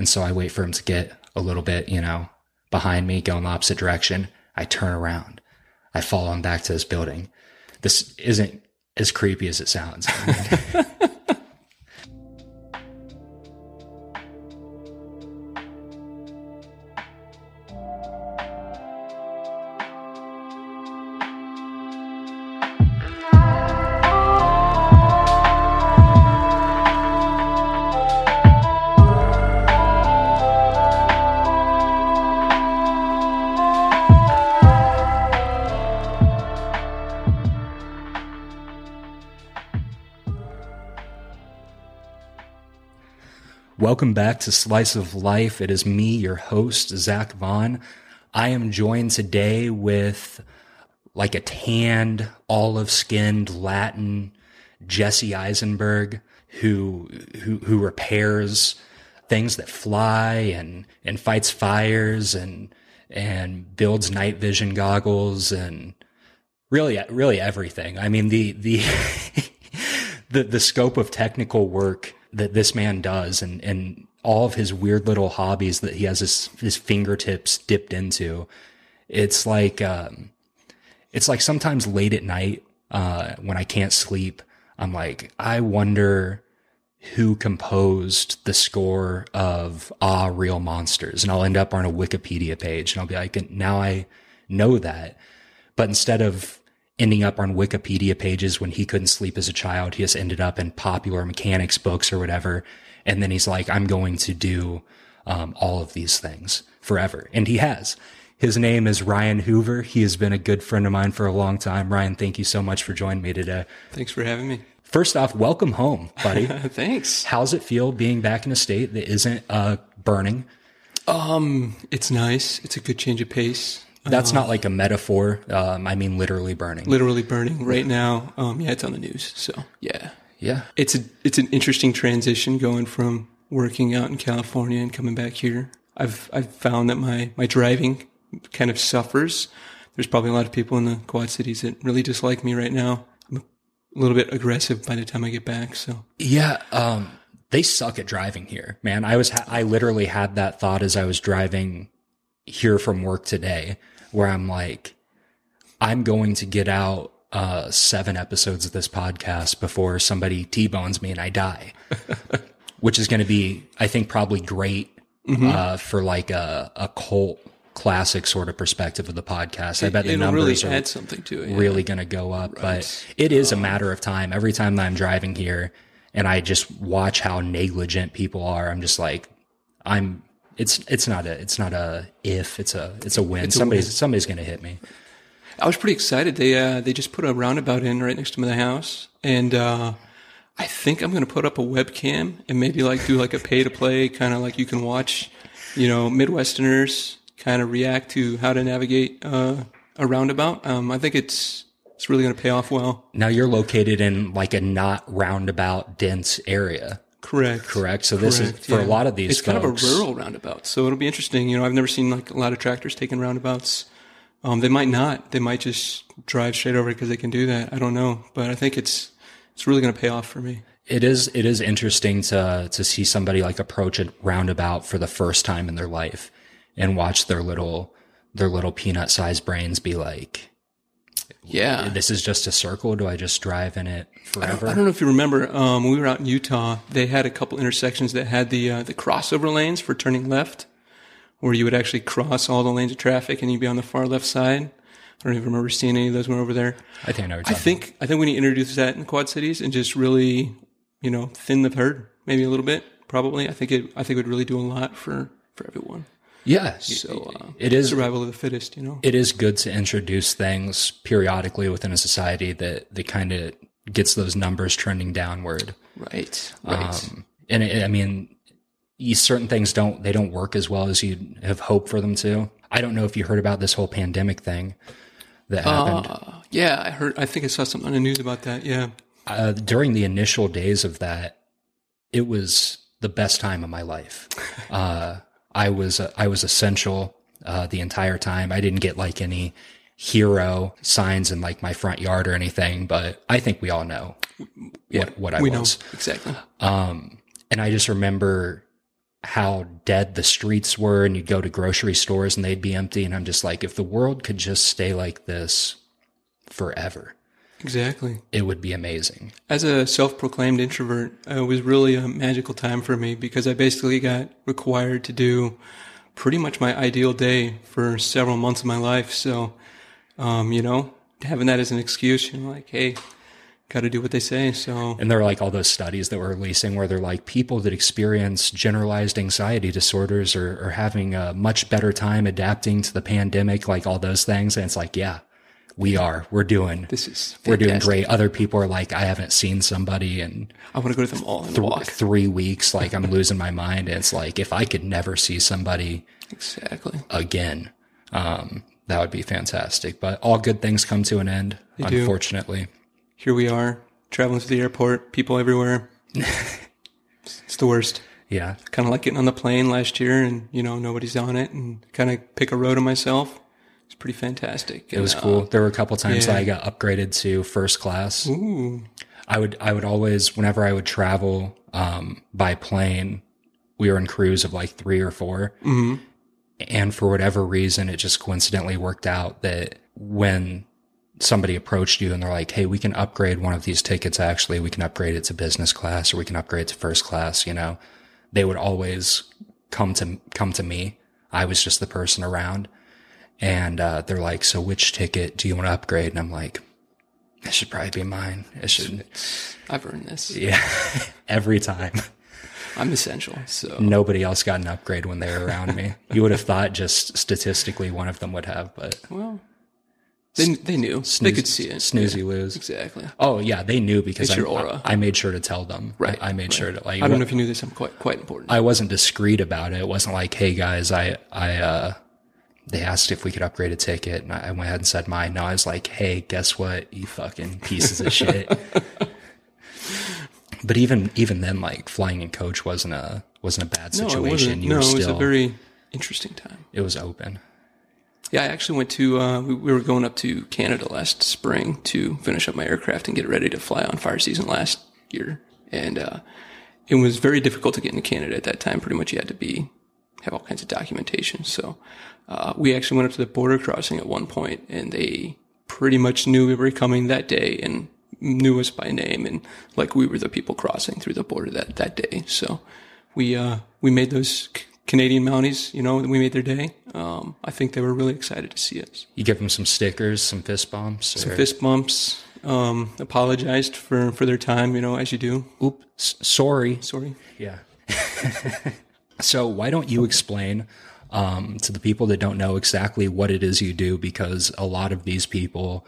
And so I wait for him to get a little bit, you know, behind me, go in the opposite direction. I turn around. I follow him back to this building. This isn't as creepy as it sounds. Welcome back to Slice of Life. It is me, your host, Zach Vaughn. I am joined today with like a tanned, olive skinned Latin Jesse Eisenberg who, who, who repairs things that fly and, and fights fires and, and builds night vision goggles and really, really everything. I mean, the, the, the, the scope of technical work that this man does and, and all of his weird little hobbies that he has his, his fingertips dipped into. It's like, um, it's like sometimes late at night, uh, when I can't sleep, I'm like, I wonder who composed the score of Ah, Real Monsters. And I'll end up on a Wikipedia page and I'll be like, now I know that. But instead of ending up on Wikipedia pages when he couldn't sleep as a child. He just ended up in popular mechanics books or whatever. And then he's like, I'm going to do um, all of these things forever. And he has. His name is Ryan Hoover. He has been a good friend of mine for a long time. Ryan, thank you so much for joining me today. Thanks for having me. First off, welcome home, buddy. Thanks. How's it feel being back in a state that isn't uh, burning? Um, it's nice. It's a good change of pace. That's not like a metaphor. Um, I mean, literally burning. Literally burning right now. Um, yeah, it's on the news. So yeah, Yeah. it's a it's an interesting transition going from working out in California and coming back here. I've I've found that my my driving kind of suffers. There's probably a lot of people in the Quad Cities that really dislike me right now. I'm a little bit aggressive by the time I get back. So Yeah. Um, they suck at driving here, man. I was, ha- I literally had that thought as I was driving here from work today, where I'm like, I'm going to get out uh, seven episodes of this podcast before somebody T-bones me and I die, which is going to be, I think, probably great uh, for like a, a cult classic sort of perspective of the podcast. I bet the it'll really numbers are something to it. yeah. really going to go up. But it is a matter of time. Every time that I'm driving here and I just watch how negligent people are, I'm just like, I'm. It's it's not a it's not a if it's a it's a win. a somebody's win. somebody's going to hit me. I was pretty excited. They uh, they just put a roundabout in right next to my house, and uh, I think I'm going to put up a webcam and maybe like do like a pay to play kind of like you can watch, you know, Midwesterners kind of react to how to navigate uh, a roundabout. Um, I think it's it's really going to pay off well. Now you're located in like a not roundabout dense area, Correct. correct? So this is Correct, for a lot of these. It's kind of a rural roundabout, so it'll be interesting. You know, I've never seen like a lot of tractors taking roundabouts. Um, they might not. They might just drive straight over because they can do that. I don't know, but I think it's it's really going to pay off for me. It is it is interesting to to see somebody like approach a roundabout for the first time in their life and watch their little their little peanut sized brains be like, Yeah. this is just a circle. Do I just drive in it forever? I don't know if you remember, um, when we were out in Utah, they had a couple intersections that had the uh, the crossover lanes for turning left, where you would actually cross all the lanes of traffic and you'd be on the far left side. I don't even remember seeing any of those when over there. I think I know I think I think we need to introduce that in Quad Cities and just really, you know, thin the herd maybe a little bit. Probably, I think it. I think it would really do a lot for for everyone. Yeah. So uh, it is survival of the fittest. You know. it is good to introduce things periodically within a society that that kind of gets those numbers trending downward. Right. Right. Um, and it, I mean, you, certain things don't they don't work as well as you have hoped for them to. I don't know if you heard about this whole pandemic thing that happened uh, yeah, I heard. I think I saw something on the news about that. Yeah. uh, during the initial days of that. It was the best time of my life. Uh, I was I was essential uh, the entire time. I didn't get like any hero signs in like my front yard or anything, but I think we all know what what I we was. know exactly. Um, and I just remember how dead the streets were and you'd go to grocery stores and they'd be empty and I'm just like if the world could just stay like this forever Exactly. it would be amazing. As a self-proclaimed introvert, uh, it was really a magical time for me because I basically got required to do pretty much my ideal day for several months of my life. So, um, you know, having that as an excuse, you're like, hey, got to do what they say. So, And there are like all those studies that we're releasing where they're like people that experience generalized anxiety disorders are, are having a much better time adapting to the pandemic, like all those things. And it's like, yeah, we are. We're doing this is we're doing great. Other people are like, I haven't seen somebody and I want to go to the mall and th- three weeks. Like I'm losing my mind. And it's like, if I could never see somebody Exactly. again, um, that would be fantastic. But all good things come to an end, do. unfortunately. Here we are, traveling to the airport, people everywhere. it's the worst. Yeah. Kind of like getting on the plane last year and, you know, nobody's on it and kind of pick a row to myself. It's pretty fantastic. It was cool. There were a couple times yeah. that I got upgraded to first class. Ooh. I would I would always whenever I would travel um, by plane, we were in crews of like three or 4 hmm and for whatever reason, it just coincidentally worked out that when somebody approached you and they're like, "Hey, we can upgrade one of these tickets. Actually, we can upgrade it to business class, or we can upgrade to first class." You know, they would always come to come to me. I was just the person around, and uh, they're like, "So, which ticket do you want to upgrade?" And I'm like, "It should probably be mine. It should." I've earned this. Yeah, every time. I'm essential. So Nobody else got an upgrade when they were around me. You would have thought just statistically one of them would have, but well, they they knew they could see it. Snoozy lose. Exactly. Oh yeah, they knew because I, your aura. I, I made sure to tell them. Right, I, I made right. sure to like. I don't know if you knew this. I'm quite quite important. I wasn't discreet about it. It wasn't like, hey guys, I I uh, they asked if we could upgrade a ticket, and I went ahead and said mine. No, I was like, hey, guess what, you fucking pieces of shit. But even even then, like flying in coach wasn't a wasn't a bad no, situation. it wasn't. You No, were it was a very interesting time. it was open. Yeah, I actually went to. Uh, we, we were going up to Canada last spring to finish up my aircraft and get ready to fly on fire season last year, and uh, it was very difficult to get into Canada at that time. Pretty much, you had to be have all kinds of documentation. So uh, we actually went up to the border crossing at one point, and they pretty much knew we were coming that day and knew us by name, and like we were the people crossing through the border that that day. So we uh, we made those. C- Canadian Mounties, you know, we made their day. Um, I think they were really excited to see us. You give them some stickers, some fist bumps. Some fist bumps. Um, apologized for, for their time, you know, as you do. Oops, sorry. Sorry. Yeah. so why don't you explain um, to the people that don't know exactly what it is you do? Because a lot of these people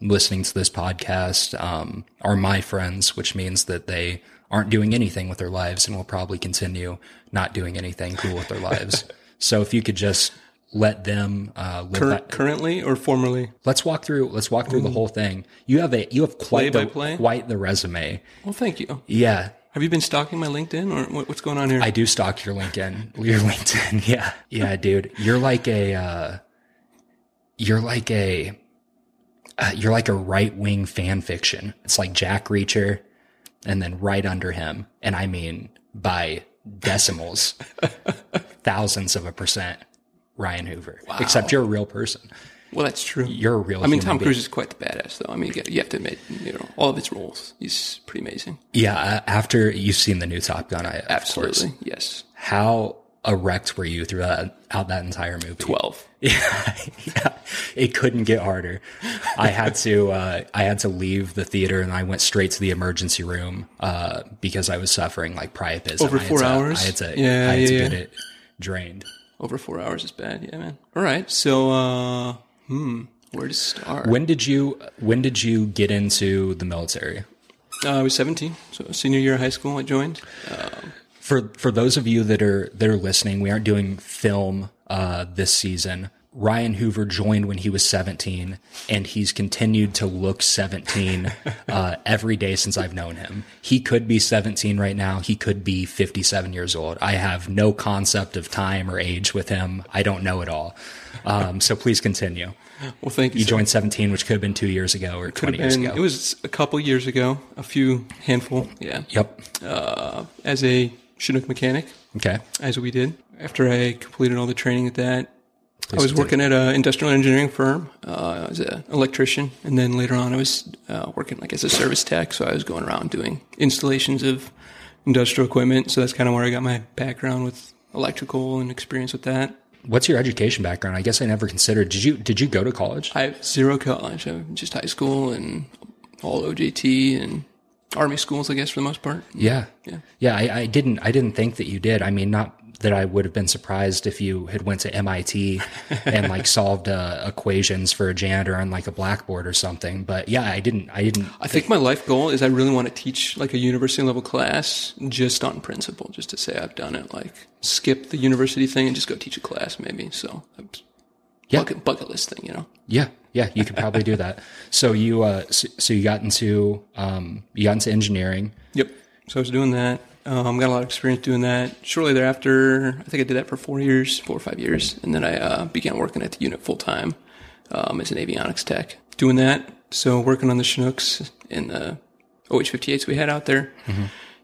listening to this podcast um, are my friends, which means that they aren't doing anything with their lives and will probably continue not doing anything cool with their lives. So if you could just let them uh, live Cur- that. currently or formerly? Let's walk through. Let's walk through the whole thing. You have a you have quite Play the quite the resume. Well, thank you. Yeah, Have you been stalking my LinkedIn or what's going on here? I do stalk your LinkedIn. Your LinkedIn. Yeah. Yeah, dude. You're like a, uh, you're like a, uh, you're like a right wing fan fiction. It's like Jack Reacher and then right under him. And I mean by decimals, thousands of a percent Ryan Hoover, except you're a real person. Well, that's true. You're a real I mean, Tom being. Cruise is quite the badass, though. I mean, you, have to admit, you know, all of his roles. He's pretty amazing. Yeah. uh, After you've seen the new Top Gun, I, of course. Absolutely. Yes. How erect were you throughout that entire movie? 12. Yeah, yeah, it couldn't get harder. I had to uh, I had to leave the theater and I went straight to the emergency room uh, because I was suffering like priapism. Over I four to- hours? I had to Yeah, I had to yeah, get it drained. Over four hours is bad. Yeah, man. All right. So, uh, hmm, where to start? When did you When did you get into the military? Uh, I was 17, so senior year of high school. I joined. Um, For for those of you that are that are listening, we aren't doing film uh, this season. Ryan Hoover joined when he was 17, and he's continued to look 17 uh, every day since I've known him. He could be 17 right now. He could be 57 years old. I have no concept of time or age with him. I don't know at all. Um, so please continue. well, thank you. You sir. joined 17, which could have been two years ago or 20 years ago. it was a couple years ago, a few handful. Yeah. yep. Uh, as a Chinook mechanic, Okay. as we did. After I completed all the training at that, I was continue. working at an industrial engineering firm uh, as an electrician, and then later on, I was uh, working like as a service tech. So I was going around doing installations of industrial equipment. So that's kind of where I got my background with electrical and experience with that. What's your education background? I guess I never considered. Did you did you go to college? I have zero college, I just high school and all OJT and army schools, I guess, for the most part. Yeah. Yeah. Yeah, I, I didn't I didn't think that you did. I mean, not that I would have been surprised if you had went to MIT and like solved uh, equations for a janitor on like a blackboard or something. But yeah, I didn't I didn't I think my life goal is I really want to teach like a university level class just on principle, just to say I've done it. Like skip the university thing and just go teach a class, maybe. So, Yeah. bucket, bucket list thing, you know. Yeah, yeah, you could probably do that. So you uh so, so you got into um you got into engineering. Yep. So I was doing that. Um, got a lot of experience doing that. Shortly thereafter, I think I did that for four years, four or five years, and then I uh, began working at the unit full time um, as an avionics tech. Doing that, so working on the Chinooks and the OH-58s we had out there,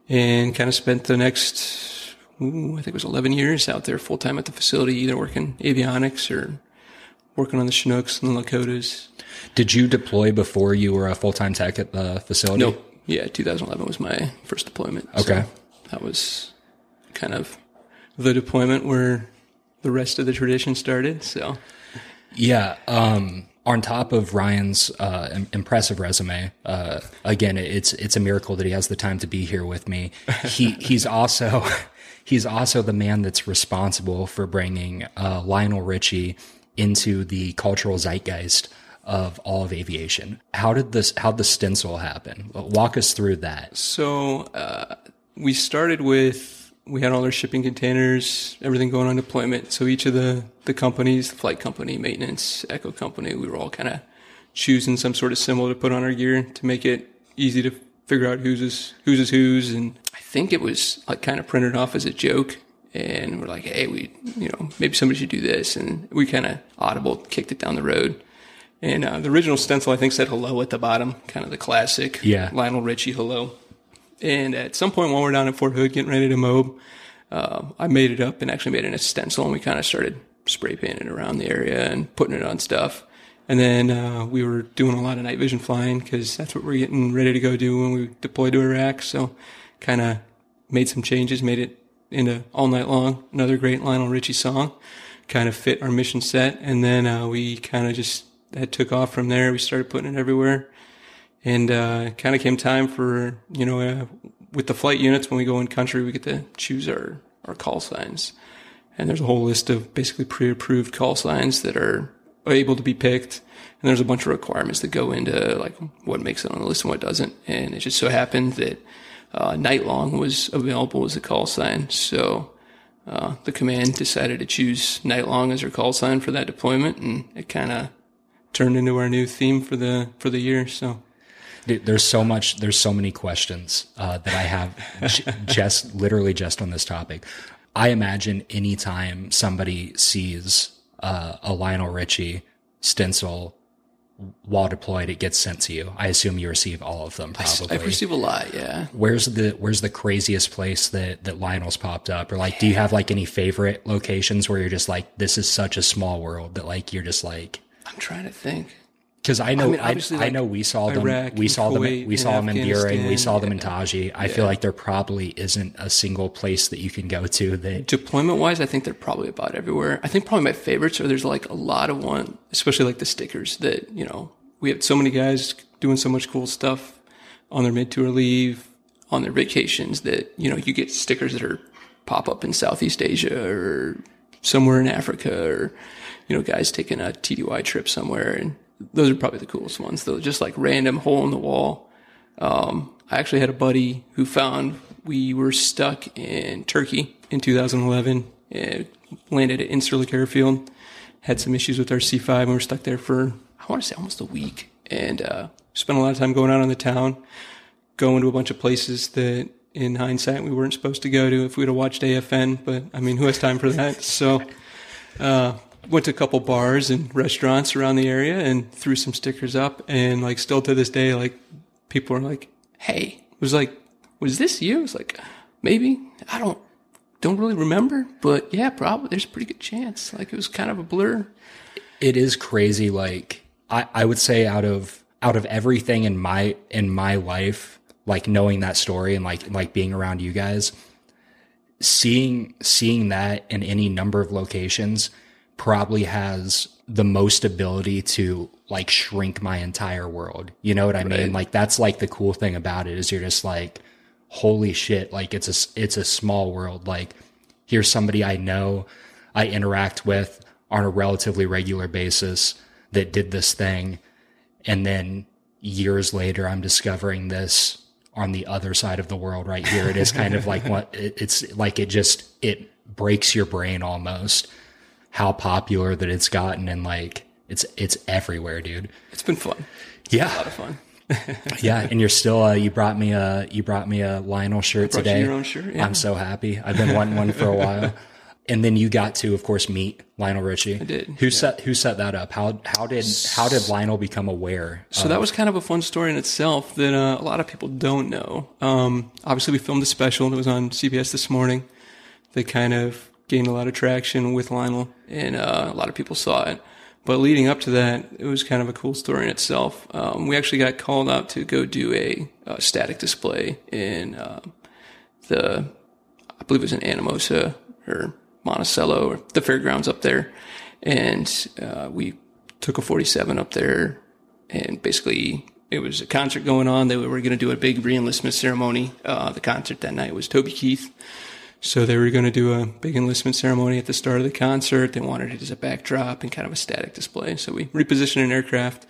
and kind of spent the next, ooh, I think it was 11 years out there full time at the facility, either working avionics or working on the Chinooks and the Lakotas. Did you deploy before you were a full time tech at the facility? Nope. Yeah, 2011 was my first deployment. Okay. So that was kind of the deployment where the rest of the tradition started. So Yeah. Um, on top of Ryan's uh, im- impressive resume, uh, again, it's it's a miracle that he has the time to be here with me. He he's also he's also the man that's responsible for bringing uh, Lionel Richie into the cultural zeitgeist of all of aviation. How did this? How the stencil happen? Walk us through that. So uh, we started with we had all our shipping containers, everything going on deployment. So each of the the companies, the flight company, maintenance, echo company, we were all kind of choosing some sort of symbol to put on our gear to make it easy to figure out whose is whose is whose. And I think it was like kind of printed off as a joke. And we're like, hey, we, you know, maybe somebody should do this. And we kind of audible kicked it down the road. And uh, the original stencil, I think, said hello at the bottom, kind of the classic Yeah. Lionel Richie hello. And at some point while we're down at Fort Hood getting ready to mob, uh, I made it up and actually made it a stencil, and we kind of started spray painting around the area and putting it on stuff. And then uh, we were doing a lot of night vision flying because that's what we're getting ready to go do when we deploy to Iraq. So kind of made some changes, made it into all night long. Another great Lionel Richie song, kind of fit our mission set. And then uh, we kind of just that took off from there. We started putting it everywhere and uh, kind of came time for you know uh, with the flight units when we go in country we get to choose our our call signs. And there's a whole list of basically pre-approved call signs that are able to be picked. And there's a bunch of requirements that go into like what makes it on the list and what doesn't. And it just so happened that uh, night long was available as a call sign. So uh, the command decided to choose night long as our call sign for that deployment. And it kind of turned into our new theme for the for the year. So there's so much there's so many questions uh, that i have just literally just on this topic i imagine anytime somebody sees uh, a lionel richie stencil while deployed it gets sent to you i assume you receive all of them probably I've received a lot, yeah. where's the where's the craziest place that that lionel's popped up or like do you have like any favorite locations where you're just like this is such a small world that like you're just like I'm trying to think. Because I know mean, I, obviously, I know we saw them Iraq we saw them we saw them in Buehring we saw them in yeah. Taji. I feel like there probably isn't a single place that you can go to that Deployment wise, I think they're probably about everywhere. I think probably my favorites are there's like a lot of one, especially like the stickers that, you know, we have so many guys doing so much cool stuff on their mid tour leave, on their vacations that, you know, you get stickers that are pop up in Southeast Asia or somewhere in Africa or, you know, guys taking a TDY trip somewhere. And those are probably the coolest ones though. Just like random hole in the wall. Um, I actually had a buddy who found we were stuck in Turkey in 2011 and landed at Incirlik Airfield. Had some issues with our C5 and we were stuck there for, I want to say almost a week. And, uh, spent a lot of time going out on the town, going to a bunch of places that in hindsight we weren't supposed to go to if we'd have watched AFN, but I mean, who has time for that? So, uh, went to a couple bars and restaurants around the area and threw some stickers up and like still to this day like people are like hey it was like was this you it's like maybe i don't don't really remember, but yeah, probably there's a pretty good chance. Like it was kind of a blur. It is crazy. Like I, I would say out of out of everything in my in my life, like knowing that story and like like being around you guys, seeing seeing that in any number of locations probably has the most ability to like shrink my entire world. You know what I mean? Like that's like the cool thing about it is you're just like, holy shit! Like it's a it's a small world. Like here's somebody I know, I interact with on a relatively regular basis that did this thing, and then years later I'm discovering this on the other side of the world right here. It is kind of like what it, it's like. It just it breaks your brain almost how popular that it's gotten and like it's it's everywhere, dude. It's been fun. Yeah, A lot of fun. yeah, and you're still uh, you brought me a you brought me a Lionel shirt Brought you today. your own shirt, yeah. I'm so happy. I've been wanting one for a while. And then you got to, of course, meet Lionel Richie. I did, Who set Who set that up? How How did How did Lionel become aware? So that was kind of a fun story in itself that uh, a lot of people don't know. Um, obviously, we filmed a special that was on CBS this morning. That kind of gained a lot of traction with Lionel, and uh, a lot of people saw it. But leading up to that, it was kind of a cool story in itself. Um, we actually got called out to go do a, uh static display in uh, the, I believe it was in Anamosa or Monticello or the fairgrounds up there, and uh, we took a 47 up there, and basically it was a concert going on. They were going to do a big reenlistment ceremony. Uh, the concert that night was Toby Keith. So they were going to do a big enlistment ceremony at the start of the concert. They wanted it as a backdrop and kind of a static display. So we repositioned an aircraft.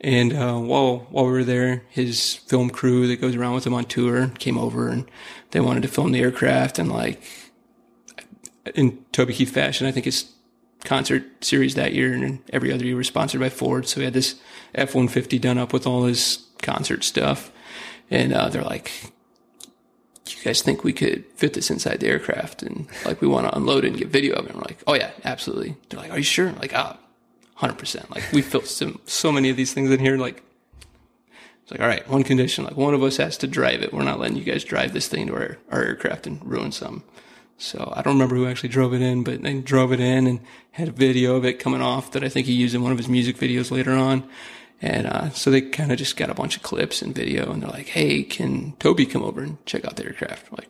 And uh, while while we were there, his film crew that goes around with him on tour came over and they wanted to film the aircraft. And like in Toby Keith fashion, I think his concert series that year and every other year was sponsored by Ford. So he had this F one fifty done up with all his concert stuff. And uh, they're like, you guys think we could fit this inside the aircraft? And like, we want to unload it and get video of it. And we're like, oh yeah, absolutely. They're like, are you sure? I'm like, ah, 100%. Like, we filmed so, so many of these things in here. Like, it's like, all right, one condition, like one of us has to drive it. We're not letting you guys drive this thing to our, our aircraft and ruin some. So I don't remember who actually drove it in, but they drove it in and had a video of it coming off that I think he used in one of his music videos later on. And uh, so they kind of just got a bunch of clips and video, and they're like, "Hey, can Toby come over and check out the aircraft?" I'm like,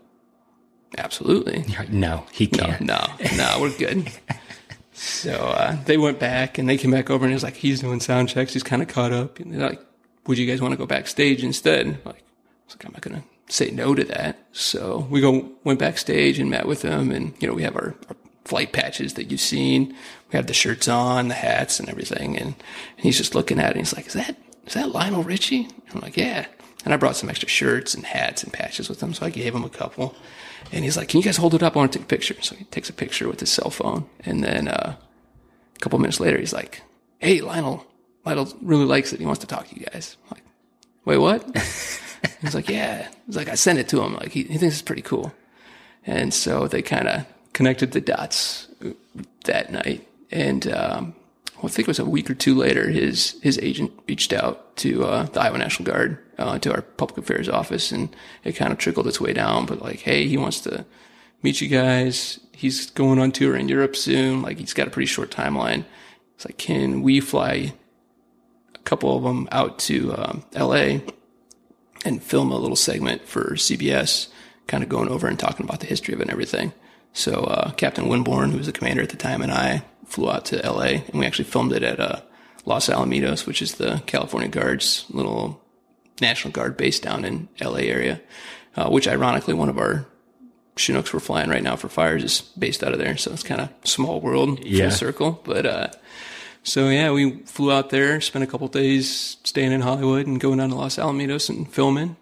absolutely. no, he can't. No, no, we're good. so uh, they went back and they came back over and it was like he's doing sound checks. He's kind of caught up. And they're like, "Would you guys want to go backstage instead?" I'm like, I was like, I'm not gonna say no to that. So we go went backstage and met with him, and you know we have our, our flight patches that you've seen. We have the shirts on, the hats, and everything. And, and he's just looking at it. and He's like, "Is that is that Lionel Richie?" I'm like, "Yeah." And I brought some extra shirts and hats and patches with him, so I gave him a couple. And he's like, "Can you guys hold it up? I want to take a picture." So he takes a picture with his cell phone, and then uh, a couple minutes later, he's like, "Hey, Lionel, Lionel really likes it. He wants to talk to you guys." I'm like, "Wait, what?" he's like, "Yeah." He's like, "I sent it to him. Like, he, he thinks it's pretty cool." And so they kind of connected the dots that night. And um, I think it was a week or two later, his his agent reached out to uh, the Iowa National Guard, uh, to our public affairs office, and it kind of trickled its way down. But like, hey, he wants to meet you guys. He's going on tour in Europe soon. Like, he's got a pretty short timeline. It's like, can we fly a couple of them out to um, L.A. and film a little segment for CBS, kind of going over and talking about the history of it and everything. So uh, Captain Winborn, who was the commander at the time, and I flew out to L.A. and we actually filmed it at uh, Los Alamitos, which is the California Guard's little National Guard base down in L.A. area. Uh, which ironically, one of our Chinooks we're flying right now for fires is based out of there. So it's kind of small world, Yeah. full circle. But uh, so yeah, we flew out there, spent a couple days staying in Hollywood and going down to Los Alamitos and filming.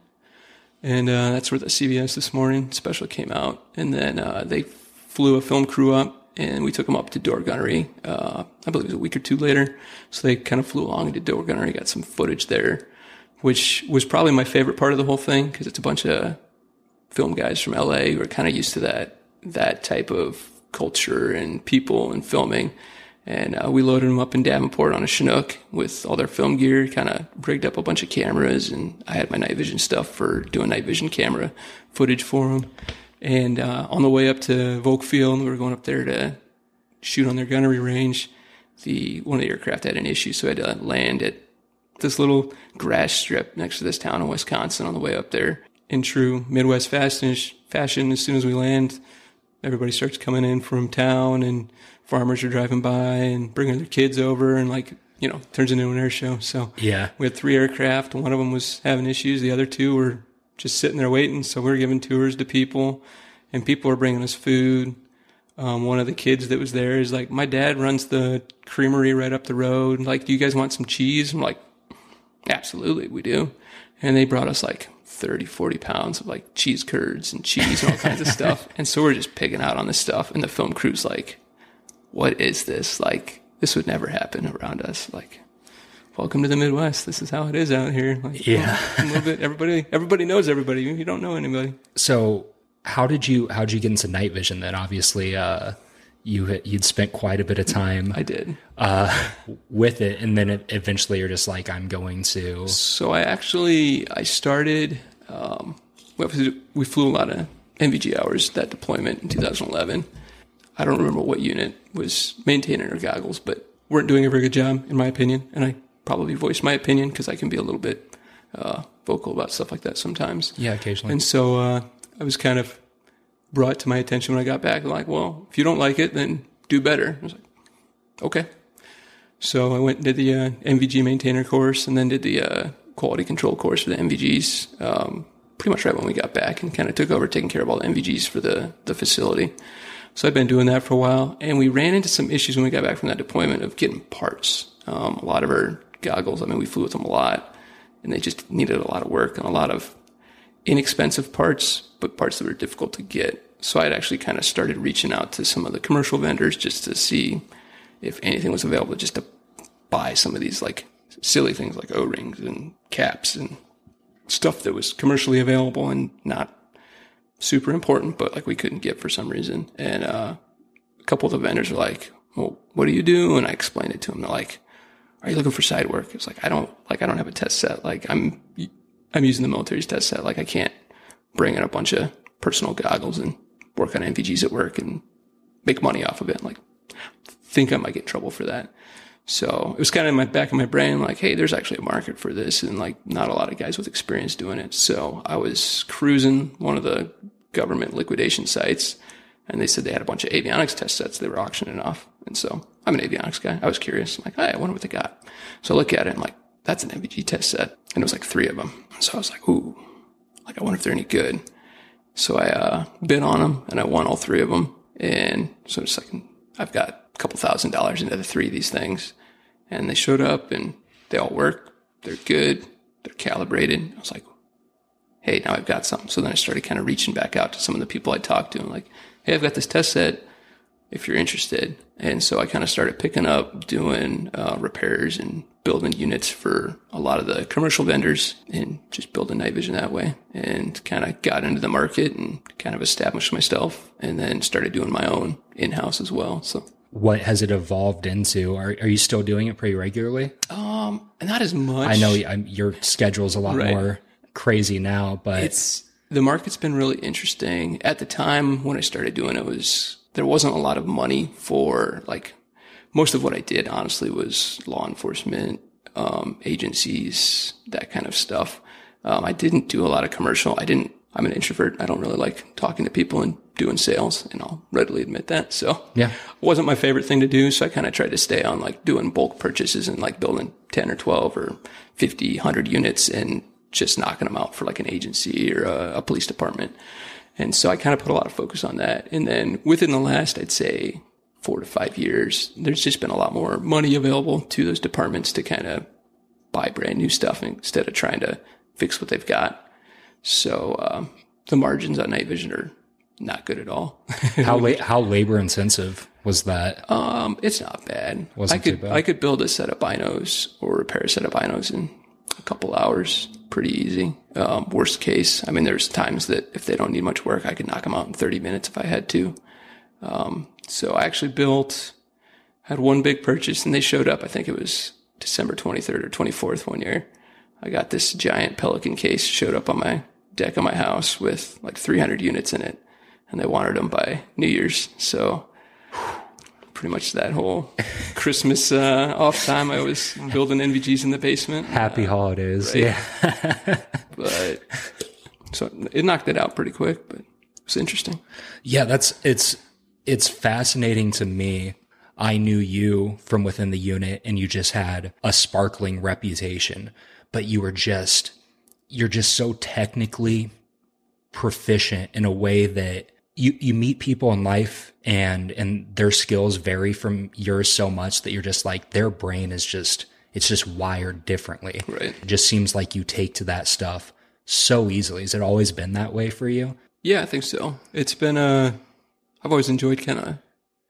And uh, that's where the CBS this morning special came out. And then uh, they flew a film crew up, and we took them up to Door Gunnery. Uh, I believe it was a week or two later. So they kind of flew along into Door Gunnery, got some footage there, which was probably my favorite part of the whole thing because it's a bunch of film guys from LA who are kind of used to that that type of culture and people and filming. And uh, we loaded them up in Davenport on a Chinook with all their film gear, kind of rigged up a bunch of cameras, and I had my night vision stuff for doing night vision camera footage for them. And uh, on the way up to Volk Field, we were going up there to shoot on their gunnery range. The one of the aircraft had an issue, so I had to land at this little grass strip next to this town in Wisconsin on the way up there. In true Midwest fashion, fashion as soon as we land, everybody starts coming in from town, and farmers are driving by and bringing their kids over, and like you know, turns into an air show. So Yeah. we had three aircraft. One of them was having issues. The other two were just sitting there waiting. So we were giving tours to people, and people were bringing us food. Um, one of the kids that was there is like, my dad runs the creamery right up the road. Like, do you guys want some cheese? I'm like, absolutely, we do. And they brought us like 30, 40 pounds of like cheese curds and cheese and all kinds of stuff. And so we're just picking out on this stuff. And the film crew's like, what is this? Like, this would never happen around us. Like, welcome to the Midwest. This is how it is out here. Like, Yeah. a little bit. Everybody, everybody knows everybody. You don't know anybody. So how did you how did you get into night vision then? Obviously, uh, you had, you'd spent quite a bit of time I did. uh, with it, and then it, eventually you're just like, I'm going to. So I actually I started. Um, we- we flew a lot of NVG hours that deployment in 2011. I don't remember what unit was maintaining our goggles, but weren't doing a very good job, in my opinion. And I probably voiced my opinion because I can be a little bit uh, vocal about stuff like that sometimes. Yeah, occasionally. And so uh, I was kind of brought to my attention when I got back. Like, well, if you don't like it, then do better. I was like, okay. So I went and did the uh, NVG maintainer course, and then did the uh, quality control course for the MVGs. Um, pretty much right when we got back, and kind of took over taking care of all the MVGs for the the facility. So I've been doing that for a while, and we ran into some issues when we got back from that deployment of getting parts. Um, a lot of our goggles, I mean, we flew with them a lot, and they just needed a lot of work and a lot of inexpensive parts, but parts that were difficult to get. So I'd actually kind of started reaching out to some of the commercial vendors just to see if anything was available just to buy some of these like silly things like O-rings and caps and stuff that was commercially available and not super important, but like we couldn't get for some reason. And uh, a couple of the vendors were like, "Well, what do you do?" And I explained it to them. They're like, "Are you looking for side work?" It's like I don't like I don't have a test set. Like I'm I'm using the military's test set. Like I can't bring in a bunch of personal goggles and work on NVGs at work and make money off of it. Like think I might get in trouble for that. So it was kind of in my back of my brain, like, hey, there's actually a market for this, and like not a lot of guys with experience doing it. So I was cruising one of the government liquidation sites, and they said they had a bunch of avionics test sets they were auctioning off. And so I'm an avionics guy. I was curious. I'm like, hey, I wonder what they got. So I look at it, and like, that's an NVG test set, and it was like three of them. So I was like, ooh, like I wonder if they're any good. So I uh, bid on them, and I won all three of them. And so it's like I've got couple thousand dollars into the three of these things, and they showed up, and they all work. They're good. They're calibrated. I was like, hey, now I've got something. So then I started kind of reaching back out to some of the people I talked to, and like, hey, I've got this test set. If you're interested, and so I kind of started picking up doing uh, repairs and building units for a lot of the commercial vendors, and just building night vision that way, and kind of got into the market and kind of established myself, and then started doing my own in house as well. So What has it evolved into? Are, are you still doing it pretty regularly? um, not as much. I know I'm, your schedule's a lot Right. more crazy now, but it's the market's been really interesting. At the time when I started doing it was there wasn't a lot of money for like most of what I did honestly was law enforcement, um, agencies, that kind of stuff. Um, I didn't do a lot of commercial. I didn't, I'm an introvert. I don't really like talking to people and doing sales and I'll readily admit that. So Yeah. it wasn't my favorite thing to do. So I kind of tried to stay on like doing bulk purchases and like building 10 or 12 or 50, 100 units and just knocking them out for like an agency or a, a police department. And so I kind of put a lot of focus on that. And then within the last, I'd say four to five years, there's just been a lot more money available to those departments to kind of buy brand new stuff instead of trying to fix what they've got. So, um, the margins on night vision are not good at all. how la- how labor intensive was that? Um, it's not bad. Wasn't I could bad. I could build a set of binos or repair a set of binos in a couple hours, pretty easy. Um, worst case, I mean, there's times that if they don't need much work, I could knock them out in 30 minutes if I had to. Um, so I actually built, had one big purchase, and they showed up. I think it was December 23rd or 24th one year. I got this giant Pelican case showed up on my deck of my house with like 300 units in it. and they wanted them by New Year's. So pretty much that whole Christmas uh, off time, I was building NVGs in the basement. Happy holidays. right. Yeah. But so it knocked it out pretty quick, but it was interesting. Yeah, that's it's it's fascinating to me. I knew you from within the unit and you just had a sparkling reputation, but you were just you're just so technically proficient in a way that you you meet people in life and and their skills vary from yours so much that you're just like their brain is just it's just wired differently. Right. It just seems like you take to that stuff so easily. Has it always been that way for you? Yeah, I think so. It's been uh I've always enjoyed of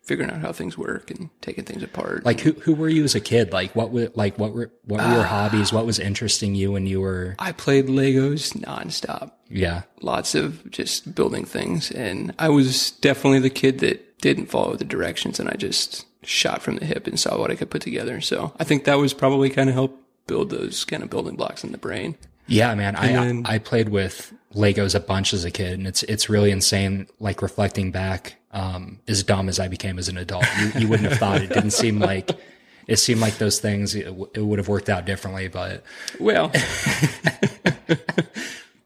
figuring out how things work and taking things apart. Like who who were you as a kid? Like what were like what were what were your ah. hobbies? What was interesting you when you were I played Legos nonstop. yeah. Lots of just building things and I was definitely the kid that didn't follow the directions and I just shot from the hip and saw what I could put together. So I think that was probably kind of help build those kind of building blocks in the brain. Yeah, man. I then- I played with Legos a bunch as a kid and it's it's really insane like reflecting back um as dumb as I became as an adult. You you wouldn't have thought it didn't seem like it seemed like those things it, w- it would have worked out differently, but Well,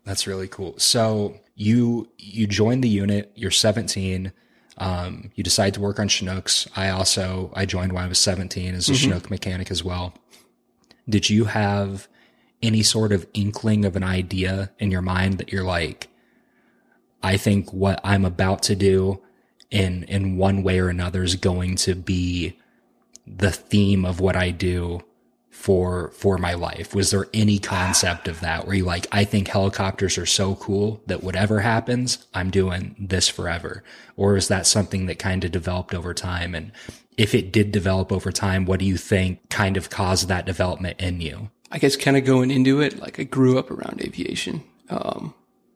That's really cool. So you you joined the unit. You're 17. Um, you decide to work on Chinooks. I also I joined when I was 17 as a Chinook mechanic as well. Did you have any sort of inkling of an idea in your mind that you're like, I think what I'm about to do in in one way or another is going to be the theme of what I do for for my life? Was there any concept of that where you like, I think helicopters are so cool that whatever happens, I'm doing this forever? Or is that something that kind of developed over time? And if it did develop over time, what do you think kind of caused that development in you? I guess kind of going into it, like I grew up around aviation. Um,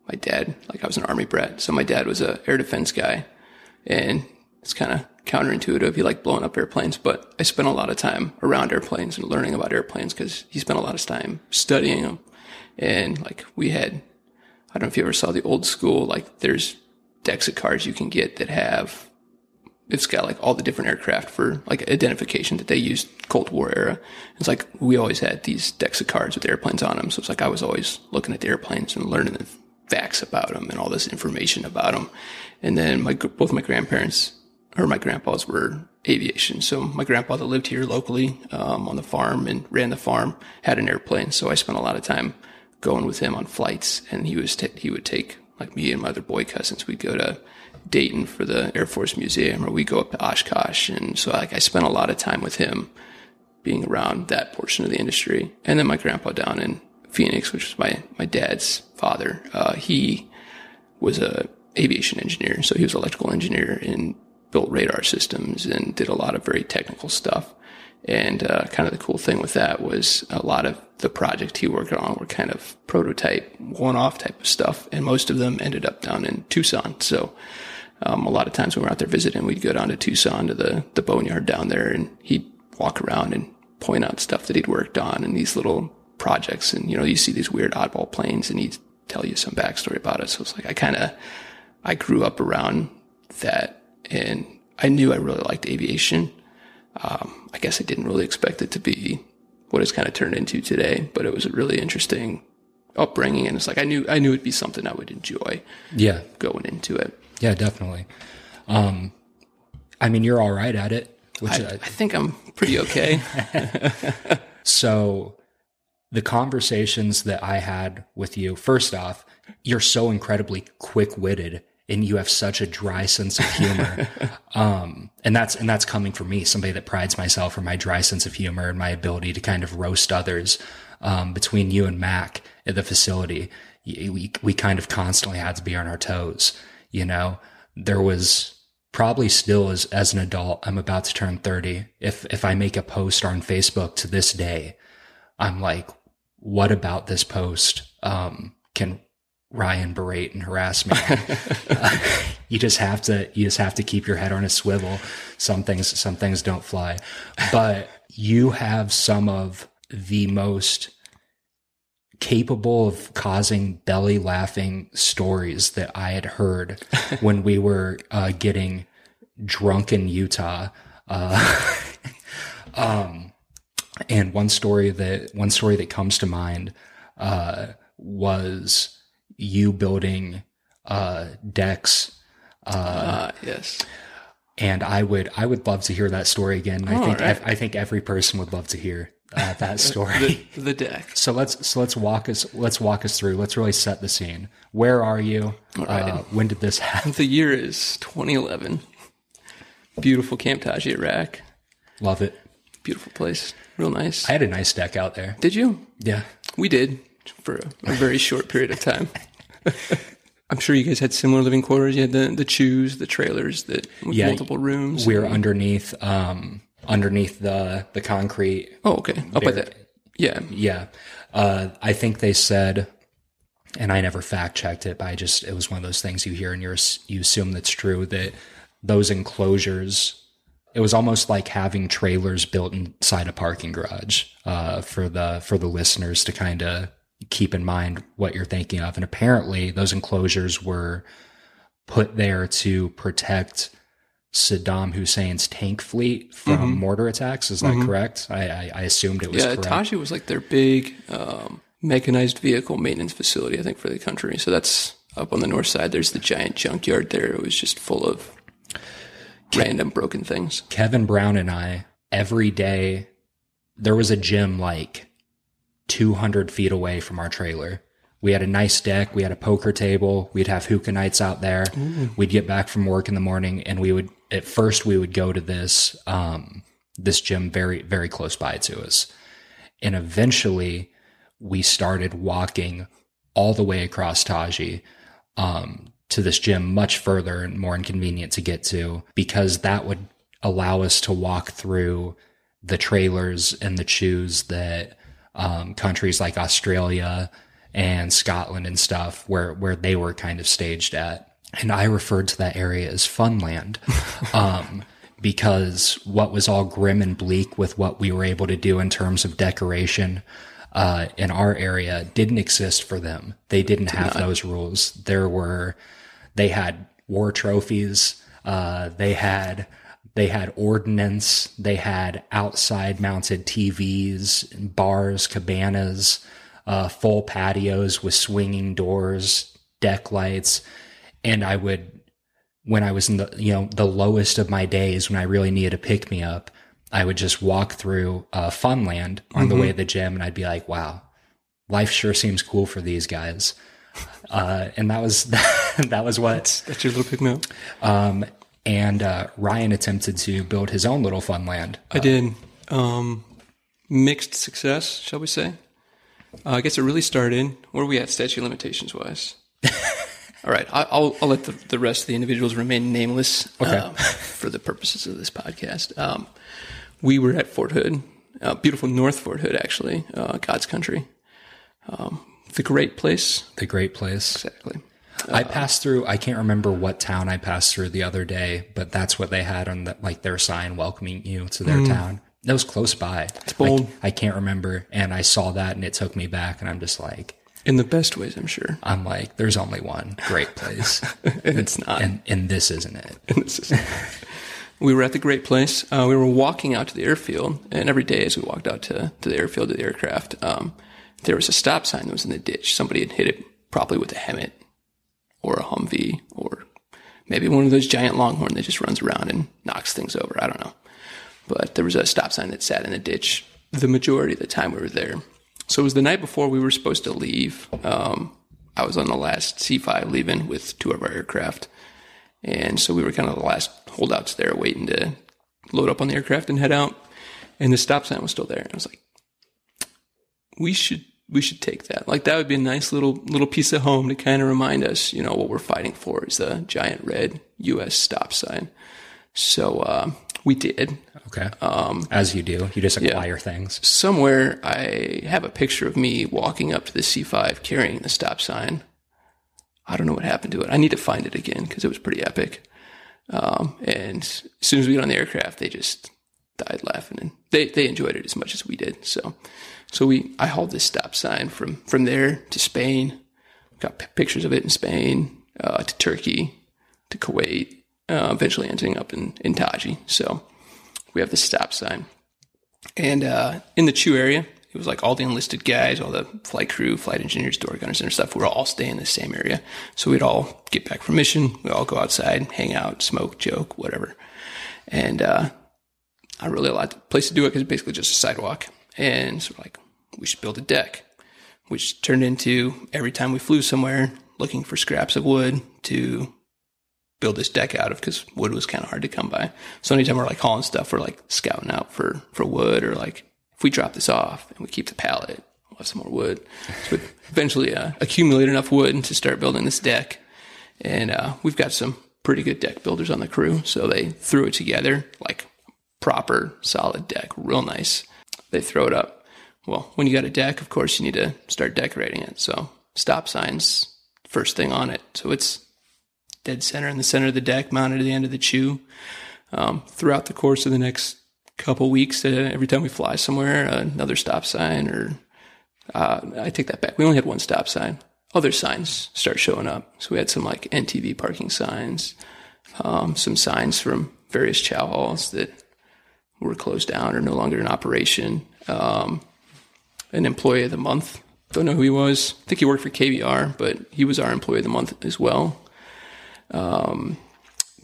my dad, like I was an army brat, so my dad was a air defense guy, and it's kind of counterintuitive. He liked blowing up airplanes, but I spent a lot of time around airplanes and learning about airplanes because he spent a lot of time studying them. And like we had, I don't know if you ever saw the old school, like there's decks of cards you can get that have it's got like all the different aircraft for like identification that they used Cold War era. It's like we always had these decks of cards with airplanes on them. So it's like I was always looking at the airplanes and learning the facts about them and all this information about them. And then my both my grandparents or my grandpas were aviation. So my grandpa that lived here locally um, on the farm and ran the farm had an airplane. So I spent a lot of time going with him on flights, and he was t- he would take like me and my other boy cousins. We'd go to Dayton for the Air Force Museum, or we go up to Oshkosh, and so like I spent a lot of time with him, being around that portion of the industry. And then my grandpa down in Phoenix, which was my my dad's father, uh, he was a aviation engineer, so he was electrical engineer and built radar systems and did a lot of very technical stuff. And uh, kind of the cool thing with that was a lot of the projects he worked on were kind of prototype, one-off type of stuff, and most of them ended up down in Tucson. So um, a lot of times when we were out there visiting, we'd go down to Tucson to the the boneyard down there, and he'd walk around and point out stuff that he'd worked on and these little projects. And you know, you see these weird oddball planes, and he'd tell you some backstory about it. So it's like I kind of I grew up around that, and I knew I really liked aviation. Um, I guess I didn't really expect it to be what it's kind of turned into today, but it was a really interesting upbringing, and it's like I knew I knew it'd be something I would enjoy Yeah. going into it. Yeah, definitely. Um, I mean, you're all right at it, which I, I, I think I'm pretty okay. So the conversations that I had with you, first off, you're so incredibly quick witted and you have such a dry sense of humor. um, and that's, and that's coming from me, somebody that prides myself for my dry sense of humor and my ability to kind of roast others. Um, between you and Mac at the facility, we, we kind of constantly had to be on our toes. You know, there was probably still as, as an adult, I'm about to turn 30. If, if I make a post on Facebook to this day, I'm like, what about this post um, can Ryan berate and harass me? Uh, you just have to you just have to keep your head on a swivel. Some things some things don't fly, but you have some of the most capable of causing belly laughing stories that I had heard when we were uh, getting drunk in Utah. Uh, um, and one story that one story that comes to mind uh, was you building uh, decks, Ah, yes. and I would I would love to hear that story again. I Oh, think alright. I think every person would love to hear uh, that story. The, the deck. So let's so let's walk us let's walk us through. Let's really set the scene. Where are you? Uh, when did this happen? The year is 2011. Beautiful Camp Taji, Iraq. Love it. Beautiful place. Real nice. I had a nice deck out there. Did you? Yeah. We did for a, a very short period of time. I'm sure you guys had similar living quarters. You had the the CHUs, the trailers, that with Yeah, multiple rooms. We were underneath um underneath the the concrete. oh, okay. Up by that. Yeah. Yeah. Uh I think they said and I never fact checked it, but I just it was one of those things you hear and you're you assume that's true that those enclosures it was almost like having trailers built inside a parking garage uh, for the for the listeners to kind of keep in mind what you're thinking of. And apparently, those enclosures were put there to protect Saddam Hussein's tank fleet from mortar attacks. Is that correct? I, I, I assumed it was Yeah, correct. Taji was like their big um, mechanized vehicle maintenance facility, I think, for the country. So that's up on the north side. There's the giant junkyard there. It was just full of random broken things. Kevin Brown and I every day there was a gym like 200 feet away from our trailer. We had a nice deck. We had a poker table. We'd have hookah nights out there. We'd get back from work in the morning and we would, at first we would go to this, um, this gym very, very close by to us. And eventually we started walking all the way across Taji, um, to this gym much further and more inconvenient to get to because that would allow us to walk through the trailers and the CHUs that um, countries like Australia and Scotland and stuff where where they were kind of staged at. And I referred to that area as Funland. Um, because what was all grim and bleak with what we were able to do in terms of decoration uh, in our area didn't exist for them. They didn't have those rules. There were, they had war trophies. Uh, they had, they had ordnance. They had outside mounted TVs, bars, cabanas, uh, full patios with swinging doors, deck lights. And I would, when I was in the, you know, the lowest of my days when I really needed a pick me up, I would just walk through uh, Funland on the way to the gym and I'd be like, wow, life sure seems cool for these guys. Uh, and that was, that was what, That's your little pick me up. um, and uh, Ryan attempted to build his own little fun land. I did. Um, mixed success, shall we say? Uh, I guess it really started. Where are we at statute limitations wise? All right, I, I'll, I'll let the, the rest of the individuals remain nameless Okay. um, for the purposes of this podcast. Um, we were at Fort Hood, uh, beautiful North Fort Hood, actually, uh, God's country. Um, the great place, The great place. exactly. I passed through. I can't remember what town I passed through the other day, but that's what they had on the, like their sign welcoming you to their town. That was close by. It's bold. I, can't remember, and I saw that, and it took me back, and I'm just like, In the best ways, I'm sure. I'm like, there's only one great place, And it's not. and and this isn't it. This is- we were at the great place. Uh, we were walking out to the airfield, and every day as we walked out to, to the airfield to the aircraft, um, there was a stop sign that was in the ditch. Somebody had hit it probably with a HEMTT or a Humvee or maybe one of those giant Longhorn that just runs around and knocks things over. I don't know. But there was a stop sign that sat in the ditch the majority of the time we were there. So it was the night before we were supposed to leave. Um, I was on the last C5 leaving with two of our aircraft. And so we were kind of the last holdouts there waiting to load up on the aircraft and head out. And the stop sign was still there. And I was like, we should we should take that. Like that would be a nice little little piece of home to kind of remind us, you know, what we're fighting for is the giant red US stop sign. So uh, we did. Okay. Um, As you do, you just acquire things. Somewhere I have a picture of me walking up to the C5 carrying the stop sign. I don't know what happened to it. I need to find it again because it was pretty epic. Um, and as soon as we got on the aircraft, they just died laughing, and they they enjoyed it as much as we did. So, so we I hauled this stop sign from from there to Spain. Got p- pictures of it in Spain, uh, to Turkey, to Kuwait. Uh, eventually ending up in in Taji. So we have the stop sign, and uh, in the CHU area, it was like all the enlisted guys, all the flight crew, flight engineers, door gunners, and stuff. We were all staying in the same area, so we'd all get back from mission. We all go outside, hang out, smoke, joke, whatever. And uh, I really liked the place to do it because it's basically just a sidewalk. And so we're like, we should build a deck, which turned into every time we flew somewhere looking for scraps of wood to build this deck out of because wood was kind of hard to come by. So anytime we're like hauling stuff, we're like scouting out for, for wood or like if we drop this off and we keep the pallet, we'll have some more wood. So we eventually uh, accumulate enough wood to start building this deck. And uh, we've got some pretty good deck builders on the crew. So they threw it together like proper solid deck, real nice. They throw it up. Well, when you got a deck, of course, you need to start decorating it. So stop signs, first thing on it. So it's dead center in the center of the deck, mounted at the end of the CHU. Um, throughout the course of the next couple weeks, uh, every time we fly somewhere, uh, another stop sign, or uh, I take that back. We only had one stop sign. Other signs start showing up. So we had some like NTV parking signs, um, some signs from various chow halls that were closed down or no longer in operation. Um, an employee of the month. Don't know who he was. I think he worked for KBR, but he was our employee of the month as well. Um,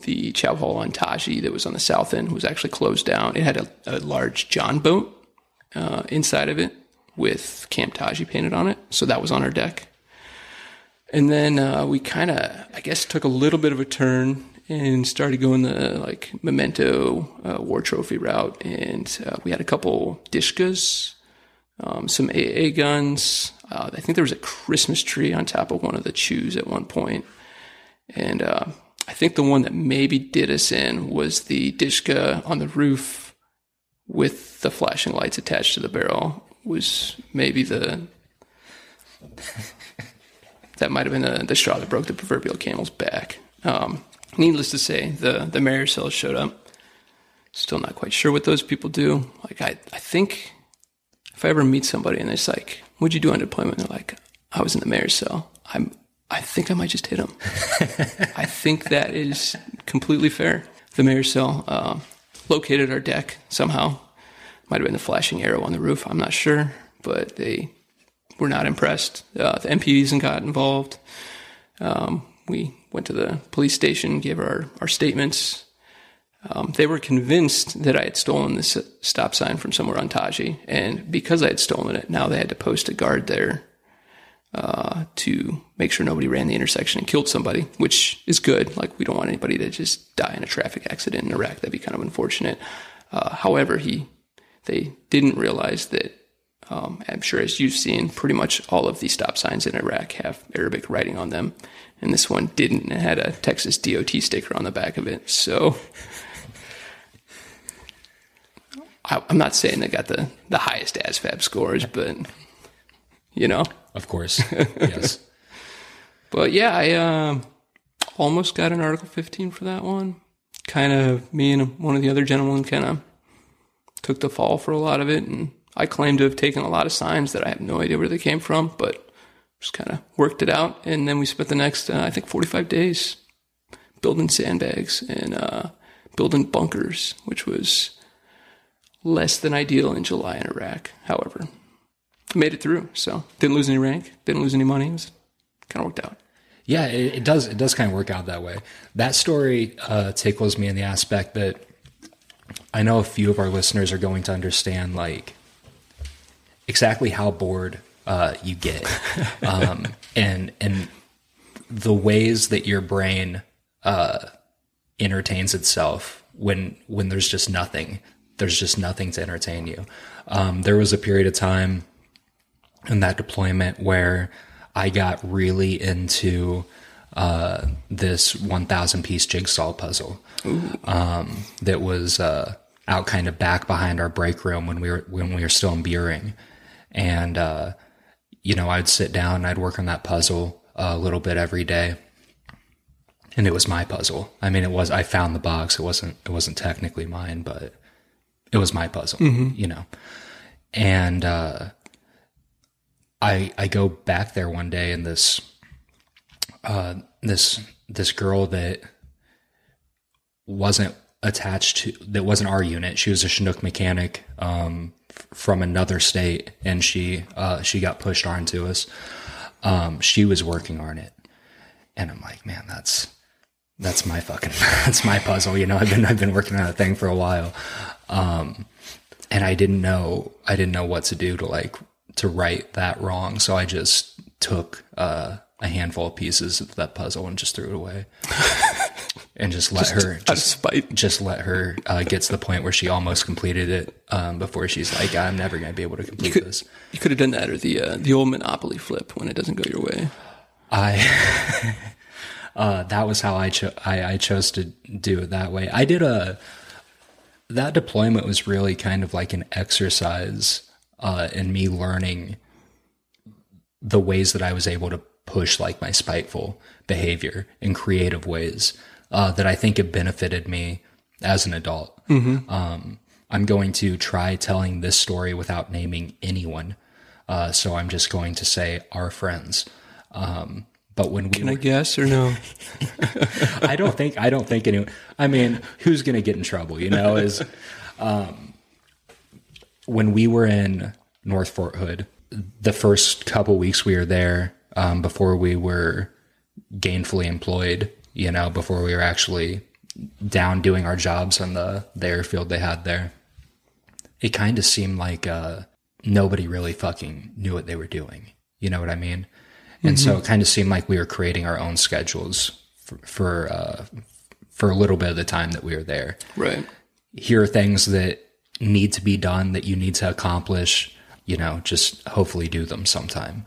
the Chow Hall on Taji that was on the south end was actually closed down. It had a, a large John boat uh, inside of it with Camp Taji painted on it. So that was on our deck. And then uh, we kind of, I guess, took a little bit of a turn and started going the like memento uh, war trophy route. And uh, we had a couple Dishkas, um, some AA guns. Uh, I think there was a Christmas tree on top of one of the CHUs at one point. And uh, I think the one that maybe did us in was the Dishka on the roof with the flashing lights attached to the barrel. Was maybe the that might have been the, the straw that broke the proverbial camel's back. Um, needless to say, the the mayor's cell showed up. Still not quite sure what those people do. Like I, I think if I ever meet somebody and it's like, "What'd you do on deployment?" They're like, "I was in the mayor's cell." I'm I think I might just hit him. I think that is completely fair. The mayor's cell uh, located our deck somehow. Might have been the flashing arrow on the roof. I'm not sure, but they were not impressed. Uh, the MPs and got involved. Um, we went to the police station, gave our, our statements. Um, they were convinced that I had stolen this stop sign from somewhere on Taji, and because I had stolen it, now they had to post a guard there uh, to make sure nobody ran the intersection and killed somebody, which is good. Like we don't want anybody to just die in a traffic accident in Iraq. That'd be kind of unfortunate. Uh, however, he they didn't realize that. Um, I'm sure, as you've seen, pretty much all of these stop signs in Iraq have Arabic writing on them, and this one didn't. It had a Texas DOT sticker on the back of it. So I, I'm not saying they got the the highest ASVAB scores, but you know, Of course. Yes. But yeah, I uh, almost got an Article 15 for that one. Kind of me and one of the other gentlemen kind of took the fall for a lot of it, and I claim to have taken a lot of signs that I have no idea where they came from, but just kind of worked it out. And then we spent the next, uh, I think, 45 days building sandbags and uh, building bunkers, which was less than ideal in July in Iraq. However, made it through, so didn't lose any rank, didn't lose any money. It was kind of worked out. Yeah, it, it does. It does kind of work out that way. That story uh, tickles me in the aspect that I know a few of our listeners are going to understand, like exactly how bored uh, you get, um, and and the ways that your brain uh, entertains itself when when there's just nothing. There's just nothing to entertain you. Um, there was a period of time in that deployment where I got really into uh, this 1,000 piece jigsaw puzzle um, that was uh, out kind of back behind our break room when we were when we were still in Buehring, and uh, you know I'd sit down and I'd work on that puzzle a little bit every day, and it was my puzzle. I mean, it was I found the box. It wasn't it wasn't technically mine, but it was my puzzle, you know. And uh, I I go back there one day, and this uh, this this girl that wasn't attached to that wasn't our unit. She was a Chinook mechanic um, f- from another state, and she uh, she got pushed onto us. Um, she was working on it, and I'm like, man, that's that's my fucking that's my puzzle. You know, I've been I've been working on that thing for a while, um, and I didn't know I didn't know what to do to like to right that wrong. So I just took uh, a handful of pieces of that puzzle and just threw it away, and just let her Out of spite. just let her uh, get to the point where she almost completed it um, before she's like, I'm never going to be able to complete this. You could have done that or the uh, the old Monopoly flip when it doesn't go your way. I uh, that was how I, cho- I I chose to do it that way. I did a that deployment was really kind of like an exercise uh, in me learning the ways that I was able to push like my spiteful behavior in creative ways uh, that I think have benefited me as an adult. Um, I'm going to try telling this story without naming anyone. Uh, so I'm just going to say our friends. Um, but when we Can I guess or no? I don't think I don't think anyone. I mean, who's going to get in trouble? You know, is um, when we were in North Fort Hood, the first couple weeks we were there um, before we were gainfully employed. You know, before we were actually down doing our jobs on the, the airfield they had there. It kind of seemed like uh, nobody really fucking knew what they were doing. You know what I mean? And so it kind of seemed like we were creating our own schedules for for, uh, for a little bit of the time that we were there. Right. Here are things that need to be done that you need to accomplish. You know, just hopefully do them sometime.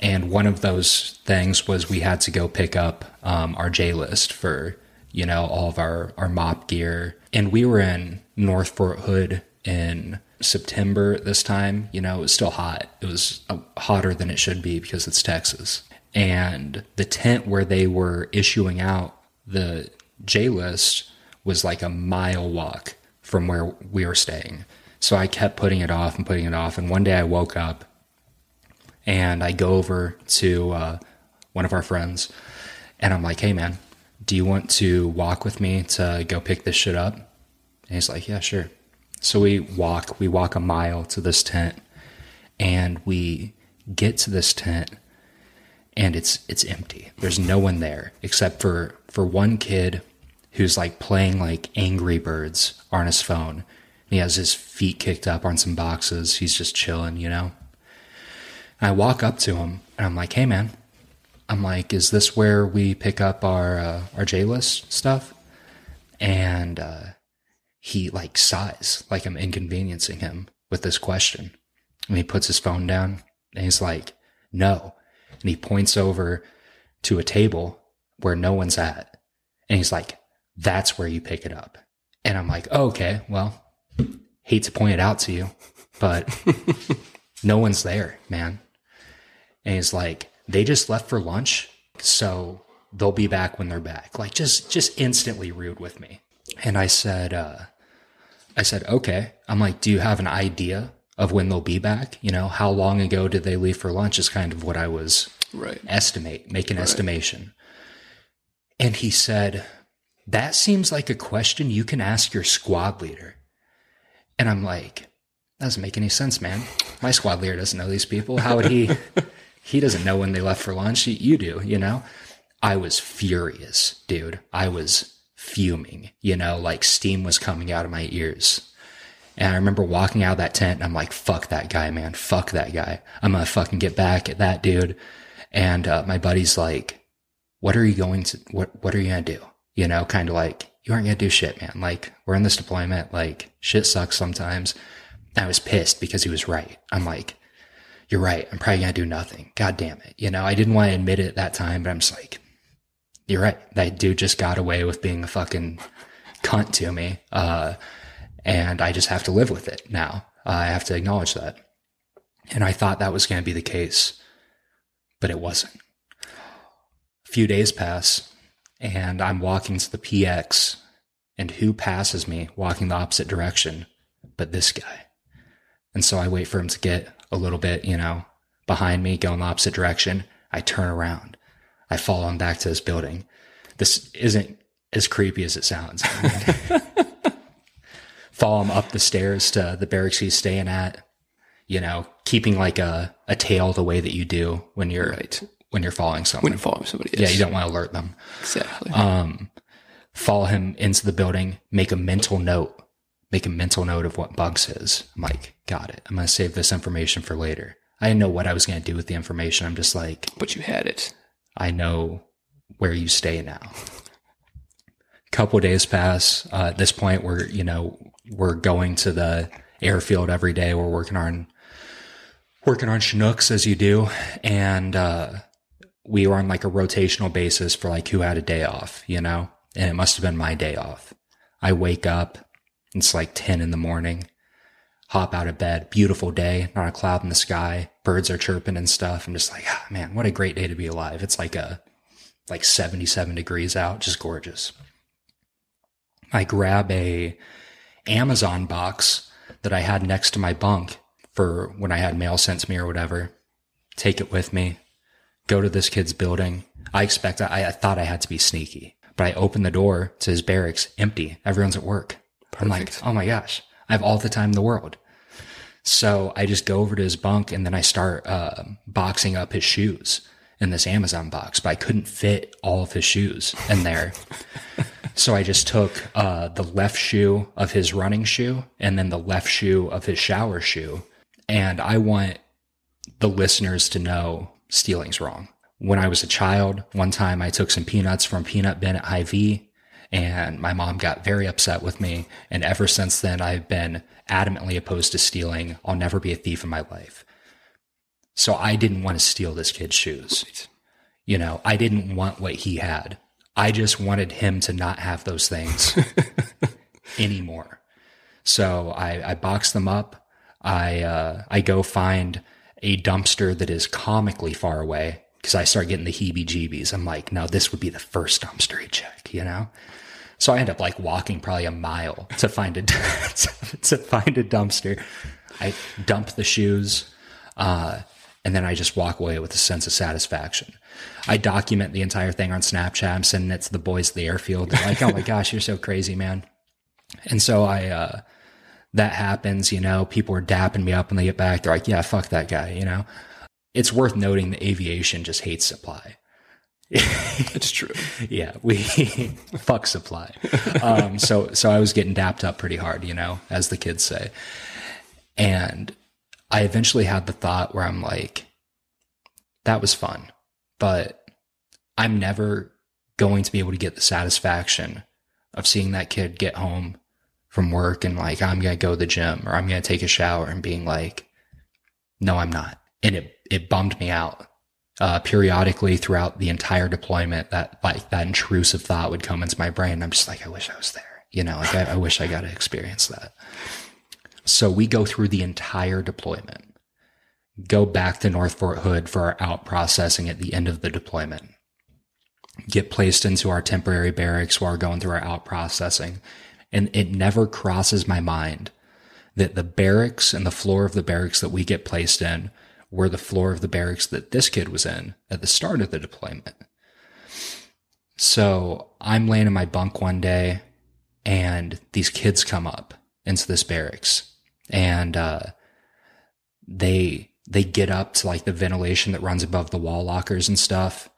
And one of those things was we had to go pick up um, our JLIST for you know all of our our MOPP gear, and we were in North Fort Hood in September this time. You know, it was still hot. It was uh, hotter than it should be because it's Texas. And the tent where they were issuing out the JLIST was like a mile walk from where we were staying. So I kept putting it off and putting it off. And one day I woke up and I go over to uh, one of our friends and I'm like, hey, man, do you want to walk with me to go pick this shit up? And he's like, yeah, sure. So we walk, we walk a mile to this tent and we get to this tent and it's it's empty. There's no one there except for for one kid who's like playing like Angry Birds on his phone. He has his feet kicked up on some boxes. He's just chilling, you know. And I walk up to him and I'm like, "Hey, man." I'm like, "Is this where we pick up our uh, our JLIST stuff?" And uh, he like sighs, like I'm inconveniencing him with this question. And he puts his phone down and he's like, "No." And he points over to a table where no one's at. And he's like, that's where you pick it up. And I'm like, oh, okay, well, hate to point it out to you, but no one's there, man. And he's like, they just left for lunch. So they'll be back when they're back. Like just, just instantly rude with me. And I said, uh, I said, okay. I'm like, do you have an idea of when they'll be back? You know, how long ago did they leave for lunch is kind of what I was Right. estimate, make an estimation. And he said, That seems like a question you can ask your squad leader. And I'm like, That doesn't make any sense, man. My squad leader doesn't know these people. How would he? he doesn't know when they left for lunch. You- You do, you know? I was furious, dude. I was fuming, you know, like steam was coming out of my ears. And I remember walking out of that tent and I'm like, fuck that guy, man. Fuck that guy. I'm going to fucking get back at that dude. And uh, my buddy's like, what are you going to, what, what are you going to do? You know, kind of like, you aren't going to do shit, man. Like, we're in this deployment. Like, shit sucks sometimes. I was pissed because he was right. I'm like, you're right. I'm probably going to do nothing. God damn it. You know, I didn't want to admit it at that time, but I'm just like, you're right. That dude just got away with being a fucking cunt to me. Uh, and I just have to live with it now. I have to acknowledge that. And I thought that was going to be the case, but it wasn't. A few days pass, and I'm walking to the PX, and who passes me walking the opposite direction but this guy. And so I wait for him to get a little bit, you know, behind me, go in the opposite direction. I turn around. I follow him back to his building. This isn't as creepy as it sounds. follow him up the stairs to the barracks he's staying at, you know, keeping like a, a tail the way that you do when you're Right. when you're following someone. When you follow somebody. yeah, you don't want to alert them. Exactly. Um, follow him into the building, make a mental note, make a mental note of what Bugs is. I'm like, got it. I'm going to save this information for later. I didn't know what I was going to do with the information. I'm just like, but you had it. I know where you stay now. couple days pass. Uh, at this point, we're, you know, we're going to the airfield every day. We're working on, working on Chinooks as you do. And, uh, we were on like a rotational basis for like who had a day off, you know, and it must have been my day off. I wake up. It's like 10 in the morning. Hop out of bed. Beautiful day. Not a cloud in the sky. Birds are chirping and stuff. I'm just like, ah, man, what a great day to be alive. It's like a, like 77 degrees out. Just gorgeous. I grab a Amazon box that I had next to my bunk for when I had mail sent to me or whatever. Take it with me. Go to this kid's building. I expect, I, I thought I had to be sneaky, but I open the door to his barracks empty. Everyone's at work. I'm like, Perfect. oh my gosh, I have all the time in the world. So I just go over to his bunk and then I start uh, boxing up his shoes in this Amazon box, but I couldn't fit all of his shoes in there. so I just took uh, the left shoe of his running shoe and then the left shoe of his shower shoe. And I want the listeners to know stealing's wrong. When I was a child, one time I took some peanuts from Peanut Bin at Hy-Vee and my mom got very upset with me. And ever since then, I've been adamantly opposed to stealing. I'll never be a thief in my life. So I didn't want to steal this kid's shoes. Right. You know, I didn't want what he had. I just wanted him to not have those things anymore. So I, I box them up. I uh, I go find a dumpster that is comically far away because I start getting the heebie-jeebies. I'm like, no, this would be the first dumpster he check, you know. So I end up like walking probably a mile to find a to find a dumpster. I dump the shoes, uh, and then I just walk away with a sense of satisfaction. I document the entire thing on Snapchat. I'm sending it to the boys at the airfield. They're like, "Oh my gosh, you're so crazy, man!" And so I, uh, that happens. You know, people are dapping me up when they get back. They're like, "Yeah, fuck that guy." You know, it's worth noting that aviation just hates supply. It's true. Yeah, we fuck supply. Um, so so I was getting dapped up pretty hard, you know, as the kids say. And I eventually had the thought where I'm like, that was fun, but I'm never going to be able to get the satisfaction of seeing that kid get home from work and like I'm gonna go to the gym or I'm gonna take a shower and being like, no, I'm not. And it it bummed me out uh, periodically throughout the entire deployment that like that intrusive thought would come into my brain. I'm just like, I wish I was there. You know, like I, I wish I got to experience that. So we go through the entire deployment, go back to North Fort Hood for our out processing at the end of the deployment, get placed into our temporary barracks while we're going through our out processing. And it never crosses my mind that the barracks and the floor of the barracks that we get placed in were the floor of the barracks that this kid was in at the start of the deployment. So I'm laying in my bunk one day and these kids come up into this barracks and, uh, they, they get up to like the ventilation that runs above the wall lockers and stuff.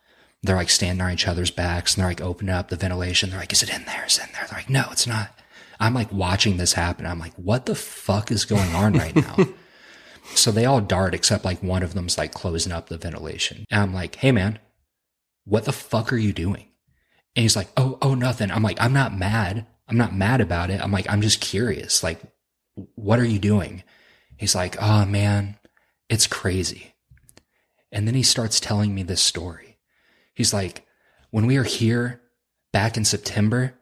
They're like standing on each other's backs and they're like opening up the ventilation. They're like, is it in there? Is it in there? They're like, no, it's not. I'm like watching this happen. I'm like, what the fuck is going on right now? So they all dart except like one of them's like closing up the ventilation. And I'm like, hey man, what the fuck are you doing? And he's like, oh, oh, nothing. I'm like, I'm not mad. I'm not mad about it. I'm like, I'm just curious. Like, what are you doing? He's like, oh man, it's crazy. And then he starts telling me this story. He's like, when we were here back in September,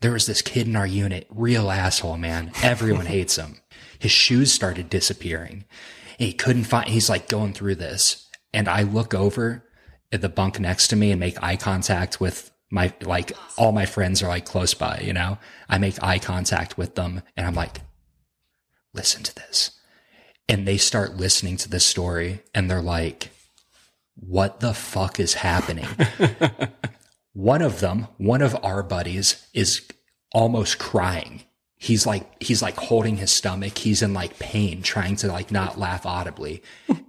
there was this kid in our unit, real asshole, man. Everyone hates him. His shoes started disappearing. And he couldn't find, he's like going through this. And I look over at the bunk next to me and make eye contact with my, like, all my friends are like close by, you know? I make eye contact with them and I'm like, listen to this. And they start listening to this story and they're like, what the fuck is happening? one of them, one of our buddies is almost crying. He's like, he's like holding his stomach. He's in like pain, trying to like not laugh audibly.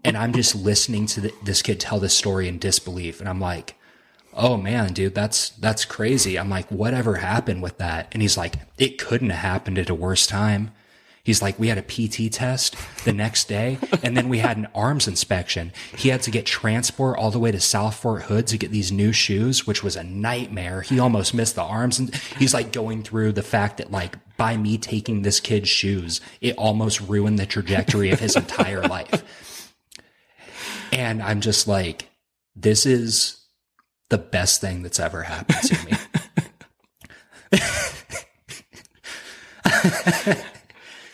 And I'm just listening to the, this kid tell this story in disbelief. And I'm like, oh man, dude, that's, that's crazy. I'm like, whatever happened with that? And he's like, it couldn't have happened at a worse time. He's like, we had a PT test the next day and then we had an arms inspection. He had to get transport all the way to South Fort Hood to get these new shoes, which was a nightmare. He almost missed the arms and he's like going through the fact that like by me taking this kid's shoes, it almost ruined the trajectory of his entire life. And I'm just like, this is the best thing that's ever happened to me.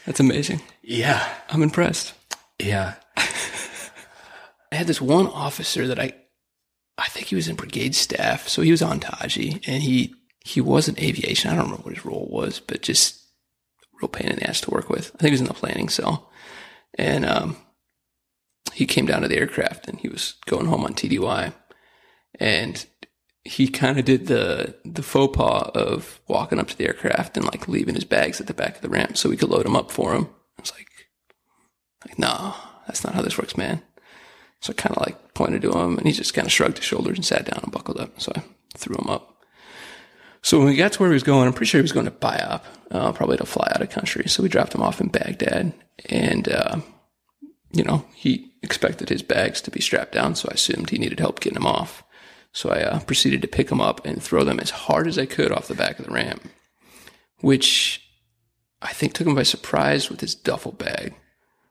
That's amazing. yeah. I'm impressed. Yeah. I had this one officer that I, I think he was in brigade staff, so he was on Taji, and he he was in aviation. I don't remember what his role was, but just real pain in the ass to work with. I think he was in the planning cell, and um, he came down to the aircraft and he was going home on TDY, and he kind of did the the faux pas of walking up to the aircraft and like leaving his bags at the back of the ramp so we could load them up for him. I was like, like, no, that's not how this works, man. So I kind of like pointed to him and he just kind of shrugged his shoulders and sat down and buckled up. So I threw him up. So when we got to where he was going, I'm pretty sure he was going to BIAP, uh, probably to fly out of country. So we dropped him off in Baghdad and, uh, you know, he expected his bags to be strapped down. So I assumed he needed help getting them off. So I uh, proceeded to pick them up and throw them as hard as I could off the back of the ramp, which I think took him by surprise with his duffel bag.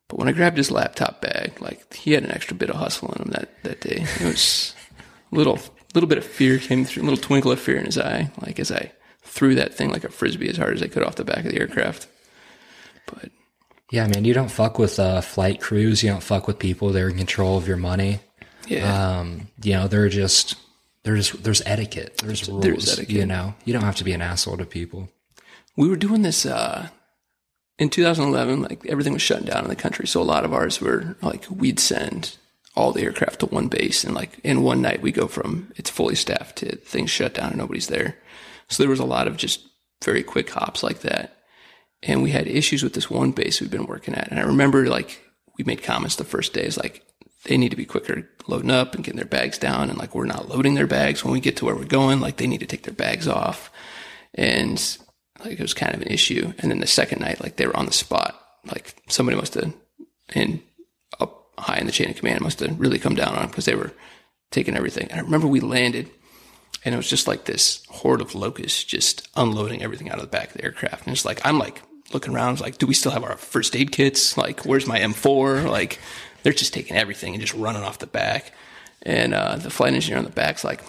But when I grabbed his laptop bag, like he had an extra bit of hustle in him that, that day. It was a little little bit of fear came through, a little twinkle of fear in his eye, like as I threw that thing like a frisbee as hard as I could off the back of the aircraft. But Yeah, man, you don't fuck with uh, flight crews. You don't fuck with people They're in control of your money. yeah, Um, you know, they're just there's there's etiquette. There's rules. There's etiquette. You know, you don't have to be an asshole to people. we were doing this uh, in 2011. Like everything was shutting down in the country, so a lot of ours were like we'd send all the aircraft to one base, and like in one night we go from it's fully staffed to things shut down and nobody's there. So there was a lot of just very quick hops like that, and we had issues with this one base we've been working at. And I remember like we made comments the first days, like they need to be quicker loading up and getting their bags down, and like we're not loading their bags when we get to where we're going. Like they need to take their bags off, and like it was kind of an issue. And then the second night, like they were on the spot. Like somebody must have, and high in the chain of command must have really come down on them because they were taking everything. And I remember we landed, and it was just like this horde of locusts just unloading everything out of the back of the aircraft. And it's like I'm like looking around, like, do we still have our first aid kits? Like, where's my M4? Like, they're just taking everything and just running off the back. And uh, the flight engineer on the back's like,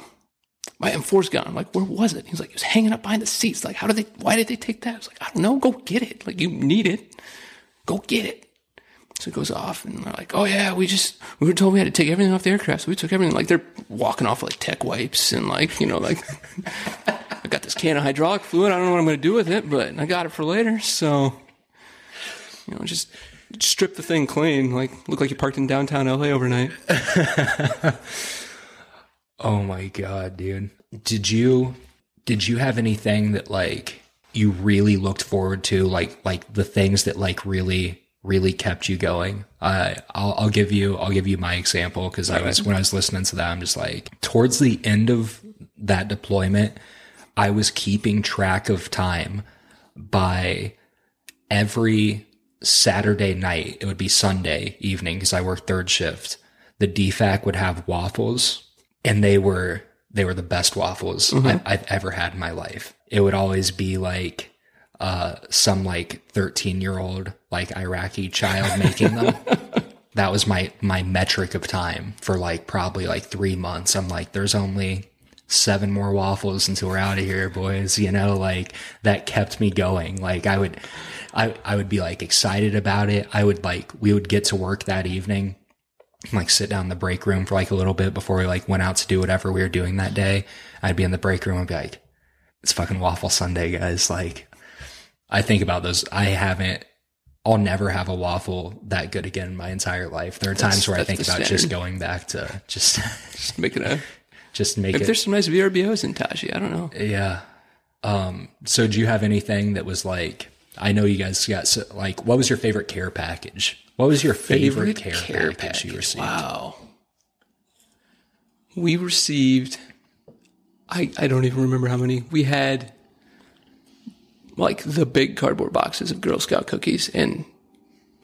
my M4's gone. I'm like, where was it? He's like, it was hanging up behind the seats. Like, how did they, why did they take that? I was like, I don't know. Go get it. Like, you need it. Go get it. So it goes off and they're like, oh yeah, we just, we were told we had to take everything off the aircraft. So we took everything. Like, they're walking off like tech wipes and like, you know, like, I got this can of hydraulic fluid. I don't know what I'm going to do with it, but I got it for later. So, you know, just strip the thing clean. Like, look like you parked in downtown LA overnight. Oh my god, dude. Did you did you have anything that like you really looked forward to like like the things that like really really kept you going? Uh I'll I'll give you I'll give you my example cuz I was when I was listening to that I'm just like towards the end of that deployment I was keeping track of time by every Saturday night, it would be Sunday evening because I worked third shift. The DFAC would have waffles and they were, they were the best waffles I, I've ever had in my life. It would always be like, uh, some like 13 year old, like Iraqi child making them. that was my, my metric of time for like probably like three months. I'm like, there's only seven more waffles until we're out of here, boys. You know, like that kept me going. Like I would, I, I would be like excited about it. I would like, we would get to work that evening, like sit down in the break room for like a little bit before we like went out to do whatever we were doing that day. I'd be in the break room and be like, it's fucking waffle Sunday, guys. Like I think about those. I haven't I'll never have a waffle that good again in my entire life. There are times where I think about just going back to just Just make it a. just make Maybe it there's some nice VRBOs in Taji. I don't know. Yeah. Um, so do you have anything that was like, I know you guys got, so, like, what was your favorite care package? What was your favorite, care, package, you received? Wow. We received, I, I don't even remember how many. We had like the big cardboard boxes of Girl Scout cookies, and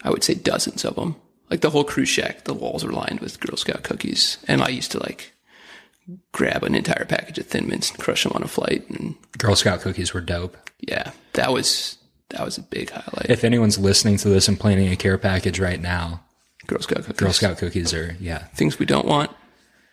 I would say dozens of them. Like the whole crew shack, the walls were lined with Girl Scout cookies. And I used to like grab an entire package of Thin Mints and crush them on a flight. And Girl Scout cookies were dope. yeah, that was, that was a big highlight. If anyone's listening to this and planning a care package right now, Girl Scout cookies. Girl Scout cookies are, yeah. Things we don't want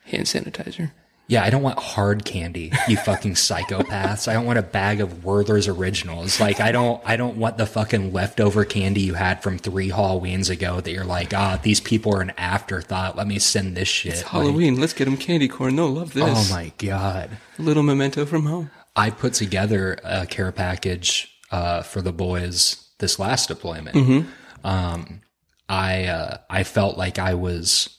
hand sanitizer. Yeah, I don't want hard candy, you fucking psychopaths. I don't want a bag of Werther's originals. Like I don't I don't want the fucking leftover candy you had from three Halloweens ago that you're like, ah, these people are an afterthought. Let me send this shit. Like, Halloween. Let's get them candy corn. They'll love this. oh my god. A little memento from home. I put together a care package uh, for the boys this last deployment. Um, I uh, I felt like I was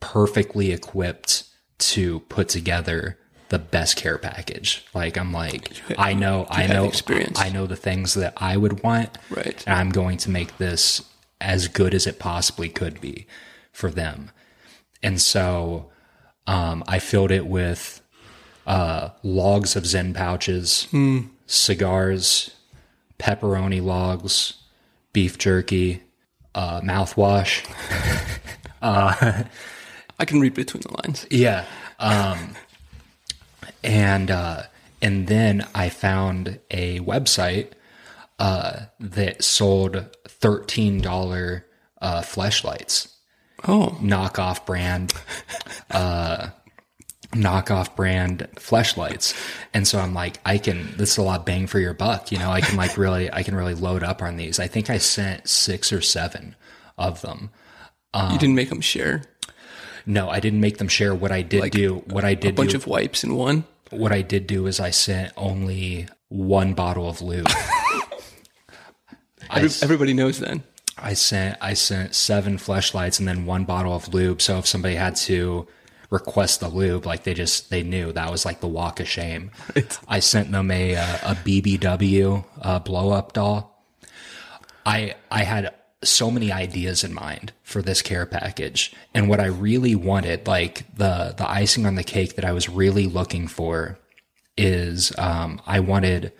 perfectly equipped to put together the best care package. Like I'm like I know I know experience. I know the things that I would want, Right. and I'm going to make this as good as it possibly could be for them. And so um, I filled it with uh, logs of ZYN pouches, cigars, pepperoni logs, beef jerky, uh, mouthwash. I can read between the lines. Yeah. Um, and uh, and then I found a website uh, that sold thirteen dollar uh, fleshlights, Oh, knockoff brand, uh, knockoff brand fleshlights. And so I'm like, I can. This is a lot bang for your buck. You know, I can like really, I can really load up on these. I think I sent six or seven of them. you didn't make them share No, I didn't make them share. What I did do, what I did a bunch do, of wipes in one. what I did do is I sent only one bottle of lube. I, everybody knows then. I sent I sent seven flashlights and then one bottle of lube. So if somebody had to request the lube, like they just they knew that was like the walk of shame. I sent them a uh, a BBW uh, blow up doll. I I had so many ideas in mind for this care package, and what I really wanted, like the the icing on the cake that I was really looking for, is um, I wanted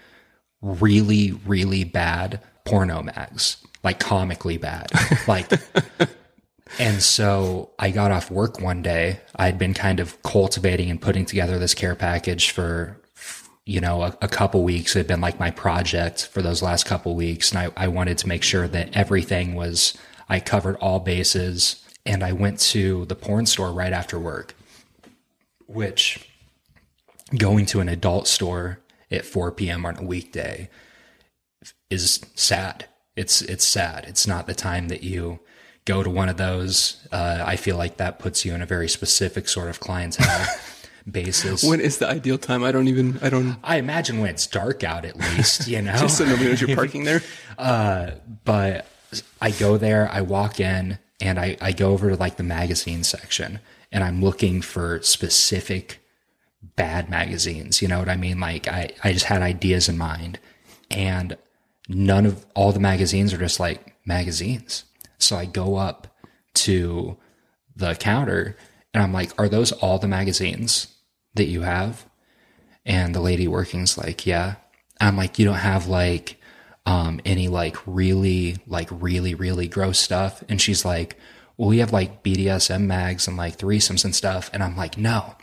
really really bad porno mags, like comically bad, like. And so I got off work one day. I'd been kind of cultivating and putting together this care package for, you know, a, a couple weeks. Had been like my project for those last couple weeks. And I, I wanted to make sure that everything was, I covered all bases. And I went to the porn store right after work, which going to an adult store at 4 p.m. on a weekday is sad. It's it's sad. It's not the time that you go to one of those. Uh, I feel like that puts you in a very specific sort of clientele basis. When is the ideal time? I don't even. I don't. I imagine when it's dark out, at least you know. Just so nobody knows you're parking there. Uh, but I go there, I walk in, and I, I go over to like the magazine section, and I'm looking for specific bad magazines. You know what I mean? Like I, I just had ideas in mind, and none of all the magazines are just like magazines. So I go up to the counter, and I'm like, "Are those all the magazines that you have?" And the lady working's like, "Yeah." I'm like, "You don't have like." um, any like really, like really, really gross stuff. And she's like, well, we have like BDSM mags and like threesomes and stuff. And I'm like, no.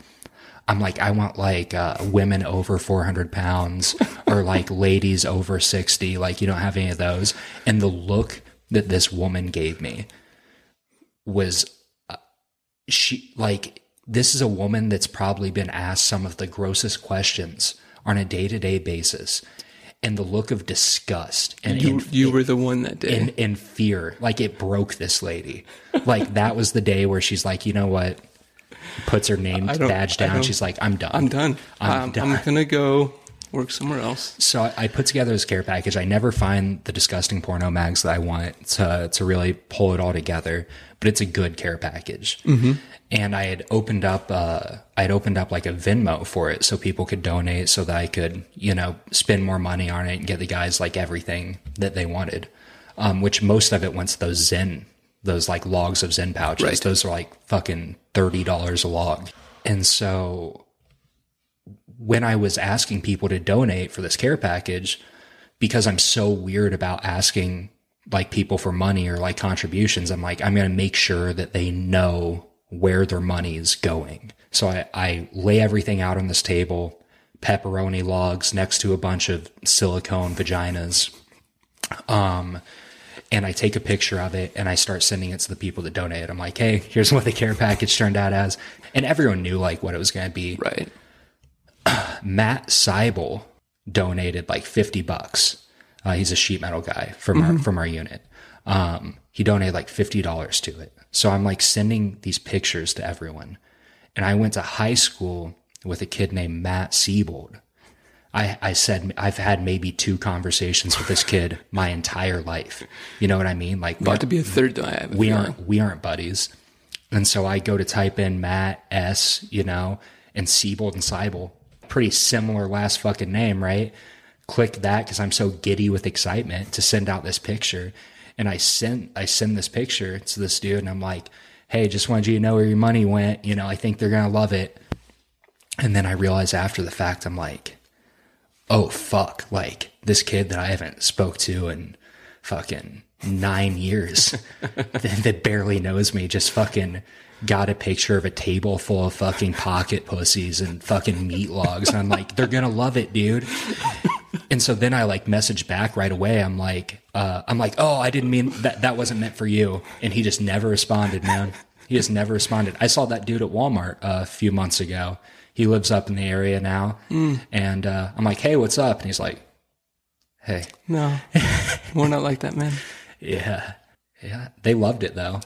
I'm like, I want like uh, women over 400 pounds or like ladies over 60. Like, you don't have any of those. And the look that this woman gave me was she like, this is a woman that's probably been asked some of the grossest questions on a day to day basis. And the look of disgust and You, and- you were the one that day. in, in fear. Like it broke this lady. Like that was the day where she's like, you know what? Puts her name badge down. She's like, I'm done. I'm done. I'm Um, done. I'm gonna go work somewhere else. So I, I put together this care package. I never find the disgusting porno mags that I want to to really pull it all together, but it's a good care package. And I had opened up, uh, I had opened up like a Venmo for it, so people could donate, so that I could, you know, spend more money on it and get the guys like everything that they wanted. Um, which most of it went to those ZYN, those like logs of ZYN pouches. Right. Those are like fucking thirty dollars a log. And so when I was asking people to donate for this care package, because I'm so weird about asking like people for money or like contributions, I'm like, I'm going to make sure that they know where their money is going. So I, I lay everything out on this table, pepperoni logs next to a bunch of silicone vaginas. Um, and I take a picture of it and I start sending it to the people that donate. I'm like, hey, here's what the care package turned out as. And everyone knew like what it was going to be. Right. Matt Seibel donated like 50 bucks. Uh, he's a sheet metal guy from our, from our unit. Um, he donated like $50 to it. So I'm like sending these pictures to everyone. And I went to high school with a kid named Matt Siebold. I, I said, I've had maybe two conversations with this kid my entire life. You know what I mean? Like, About to be a third though. I have a we aren't we aren't buddies. And so I go to type in Matt S, you know, and Siebold and Seibel. Pretty similar last fucking name, right? Click that because I'm so giddy with excitement to send out this picture. And I send I send this picture to this dude and I'm like, hey, just wanted you to know where your money went. You know, I think they're gonna love it. And then I realize after the fact, I'm like, oh fuck, like this kid that I haven't spoke to in fucking nine years that, that barely knows me just fucking got a picture of a table full of fucking pocket pussies and fucking meat logs. And I'm like, they're gonna love it, dude. And so then I like message back right away. I'm like, uh, I'm like, oh, I didn't mean that. That wasn't meant for you. And he just never responded, man. He just never responded. I saw that dude at Walmart uh, a few months ago. He lives up in the area now, and uh, I'm like, hey, what's up? And he's like, hey, No, we're not like that, man. yeah, yeah. They loved it though.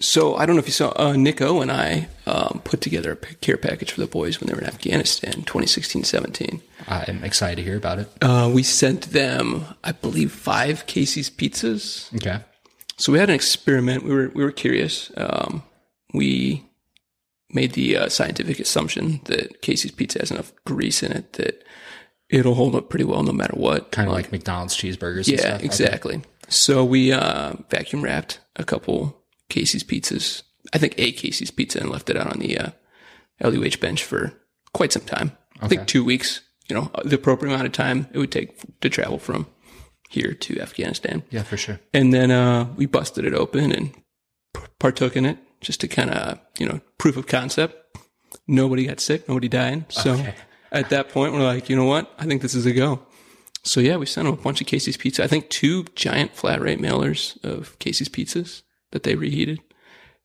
So I don't know if you saw uh, Nick O and I um, put together a care package for the boys when they were in Afghanistan, 2016-17. I'm excited to hear about it. Uh, we sent them, I believe, five Casey's pizzas. Okay. So we had an experiment. We were we were curious. Um, we made the uh, scientific assumption that Casey's pizza has enough grease in it that it'll hold up pretty well no matter what. Kind of like McDonald's cheeseburgers. and Yeah. Exactly. So we uh, vacuum wrapped a couple Casey's pizzas. I think a Casey's pizza and left it out on the uh, LUH bench for quite some time. I think two weeks. You know, the appropriate amount of time it would take to travel from here to Afghanistan. Yeah, for sure. And then uh, we busted it open and partook in it just to kind of, you know, proof of concept. Nobody got sick, nobody died. So Okay. at that point, we're like, you know what? I think this is a go. So yeah, we sent them a bunch of Casey's pizza. I think two giant flat rate mailers of Casey's pizzas that they reheated.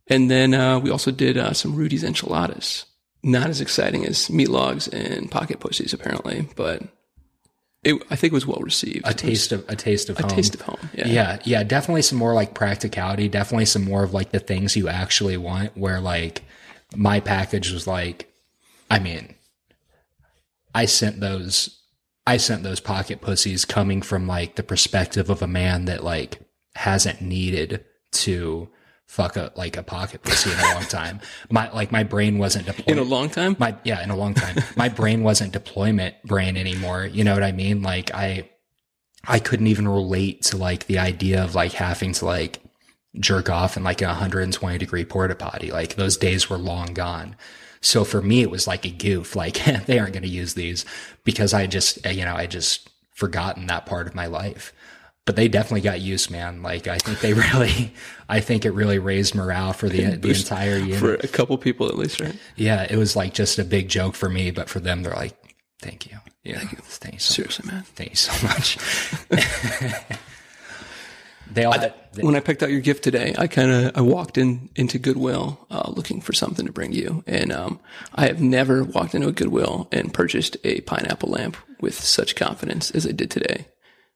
And then uh, we also did uh, some Rudy's enchiladas. Not as exciting as meat logs and pocket pussies, apparently, but it, I think it was well received. A taste of a taste of a home. taste of home. Yeah. Yeah, yeah, definitely some more like practicality, definitely some more of like the things you actually want where like my package was like I mean I sent those I sent those pocket pussies coming from like the perspective of a man that like hasn't needed to fuck a like a pocket pussy in a long time. My like my brain wasn't deployed In a long time? my yeah in a long time. My brain wasn't deployment brain anymore. You know what i mean? Like i i couldn't even relate to like the idea of like having to like jerk off in like a 120 degree porta potty. Like those days were long gone. So for me it was like a goof. Like they aren't going to use these because i just you know i just forgotten that part of my life but they definitely got used man like i think they really i think it really raised morale for the, the entire unit for a couple people at least, right? yeah, it was like just a big joke for me, but for them, they're like, "Thank you, yeah, thank you, so, Seriously, man. thank you so much." they all had, When I picked out your gift today, I kind of I walked in into Goodwill uh, looking for something to bring you, and um, I have never walked into a Goodwill and purchased a pineapple lamp with such confidence as I did today.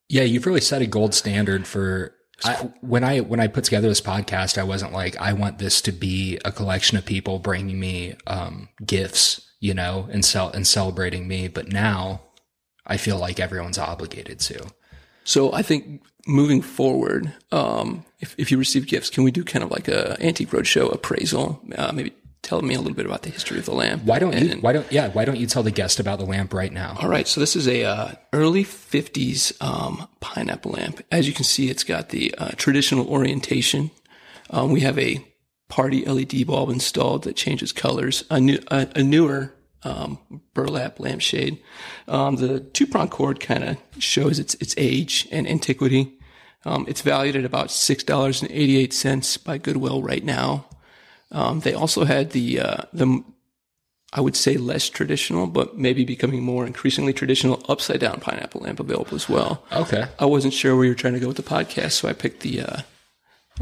Yeah, you've really set a gold standard for. I, when I when I put together this podcast, I wasn't like I want this to be a collection of people bringing me um, gifts, you know, and cel- and celebrating me. But now, I feel like everyone's obligated to. So I think moving forward, um, if, if you receive gifts, can we do kind of like a antique roadshow appraisal? Uh, maybe tell me a little bit about the history of the lamp. Why don't you? Why don't yeah? Why don't you tell the guest about the lamp right now? All right, so this is a uh, early '50s um, pineapple lamp. As you can see, it's got the uh, traditional orientation. Um, we have a party LED bulb installed that changes colors. A new, a, a newer um, burlap lampshade. Um, the two prong cord kind of shows its its age and antiquity. Um, it's valued at about six dollars and eighty eight cents by Goodwill right now. Um, they also had the uh, the I would say less traditional, but maybe becoming more increasingly traditional upside down pineapple lamp available as well. Okay. I wasn't sure where you were trying to go with the podcast, so I picked the uh,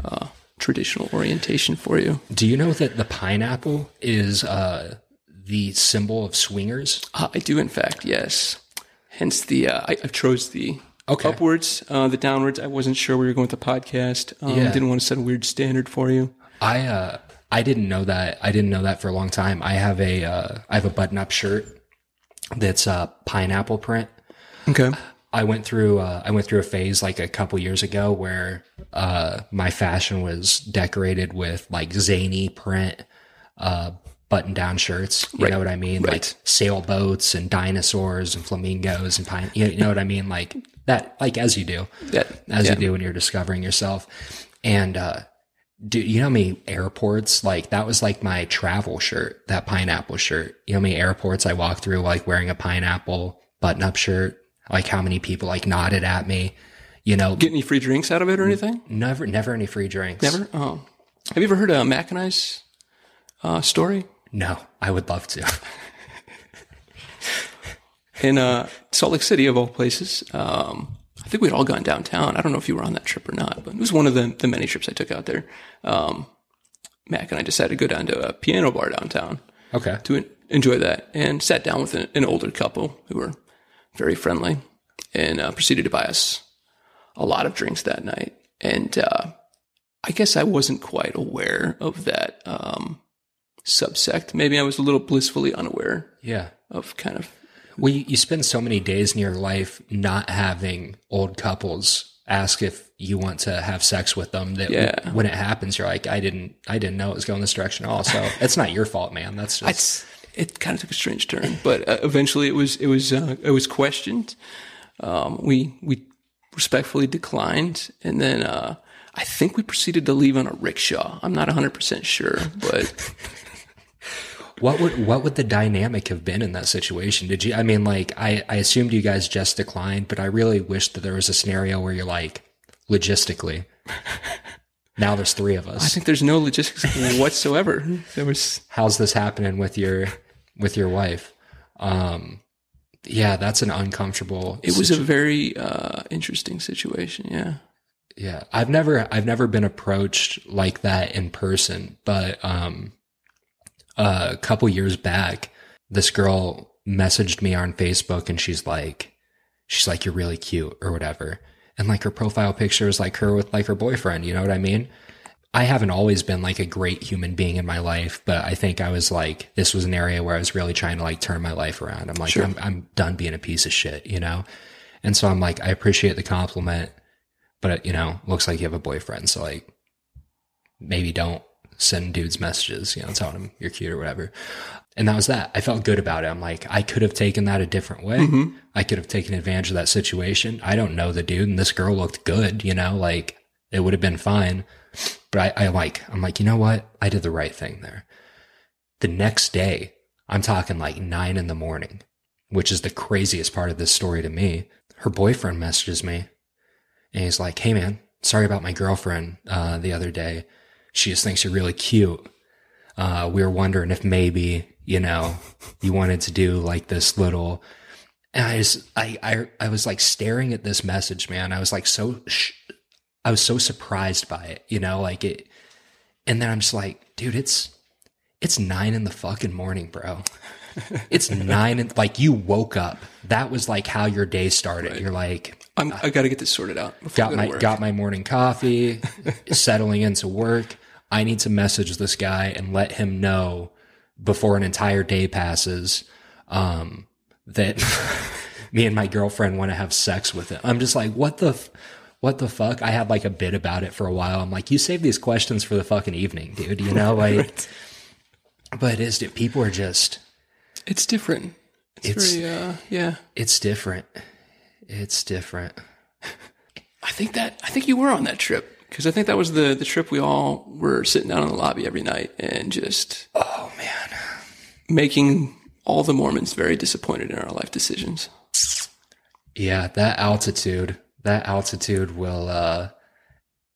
uh, traditional orientation for you. Do you know that the pineapple is uh, the symbol of swingers? Uh, I do, in fact, yes. Hence the uh, I, I chose the Okay. upwards, uh, the downwards. I wasn't sure where you were going with the podcast. Um, Yeah. Didn't want to set a weird standard for you. I uh I didn't know that. I didn't know that for a long time. I have a uh I have a button up shirt that's uh pineapple print. Okay. I went through uh I went through a phase like a couple years ago where uh my fashion was decorated with like zany print uh button down shirts. You know what I mean? Like Right. sailboats and dinosaurs and flamingos and pine you know what I mean? Like that like as you do. That, as yeah. you do when you're discovering yourself. And uh dude, you know how many airports like that was like my travel shirt, that pineapple shirt. You know how many airports I walked through like wearing a pineapple button up shirt? Like how many people like nodded at me? You know, Get any free drinks out of it or anything? never never any free drinks. Never. Oh. Have you ever heard of Mac and I's uh, story? No, I would love to. in uh, Salt Lake City, of all places. Um, I think we'd all gone downtown. I don't know if you were on that trip or not, but it was one of the, the many trips I took out there. Um, Mac and I decided to go down to a piano bar downtown Okay. to enjoy that and sat down with an, an older couple who were very friendly and uh, proceeded to buy us a lot of drinks that night. And uh, I guess I wasn't quite aware of that um, subsect. Maybe I was a little blissfully unaware Yeah. of kind of Well, you, you spend so many days in your life not having old couples ask if you want to have sex with them that Yeah. when it happens you're like I didn't I didn't know it was going this direction at all. So it's not your fault, man. That's just it's it kind of took a strange turn, but uh, eventually it was it was uh, it was questioned. Um, we we respectfully declined, and then uh, I think we proceeded to leave on a rickshaw. I'm not 100 percent sure, but What would what would the dynamic have been in that situation? Did you? I mean, like I I assumed you guys just declined, but I really wish that there was a scenario where you're like, logistically, now there's three of us. I think there's no logistics whatsoever. There was How's this happening with your with your wife? Um, yeah, that's an uncomfortable. it was a very uh, interesting situation. Yeah, Yeah, I've never I've never been approached like that in person, but um uh, a couple years back, this girl messaged me on Facebook and she's like she's like you're really cute or whatever. And like her profile picture is like her with like her boyfriend, you know what I mean? I haven't always been like a great human being in my life, but I think I was like this was an area where I was really trying to like turn my life around. I'm like I'm I'm done being a piece of shit, you know? And so I'm like I appreciate the compliment but you know, looks like you have a boyfriend, so like maybe don't send dudes messages, you know, telling them you're cute or whatever. And that was that. I felt good about it. I'm like, I could have taken that a different way. I could have taken advantage of that situation. I don't know the dude, and this girl looked good, you know, like it would have been fine. But I, I like, I'm like, you know what? I did the right thing there. The next day, I'm talking like nine in the morning, which is the craziest part of this story to me. Her boyfriend messages me and he's like, Hey man, sorry about my girlfriend, uh, the other day. She just thinks you're really cute. Uh, we were wondering if maybe, you know, you wanted to do like this little, and I just, I, I, I was like staring at this message, man. I was like so, sh- I was so surprised by it, you know, like it, and then I'm just like, dude, it's, it's nine in the fucking morning, bro. It's nine and like you woke up. That was like how your day started. You're like, I'm, I got to get this sorted out. Got go my got my morning coffee, settling into work. I need to message this guy and let him know before an entire day passes um, that me and my girlfriend want to have sex with him. I'm just like, what the, f- what the fuck? I had like a bit about it for a while. I'm like, you save these questions for the fucking evening, dude. You know, like, but is it people are just, It's different. It's, It's- very, uh, yeah. it's different. It's different. I think that I think you were on that trip because I think that was the the trip we all were sitting down in the lobby every night and just Oh man. making all the Mormons very disappointed in our life decisions. Yeah, that altitude, that altitude will, uh,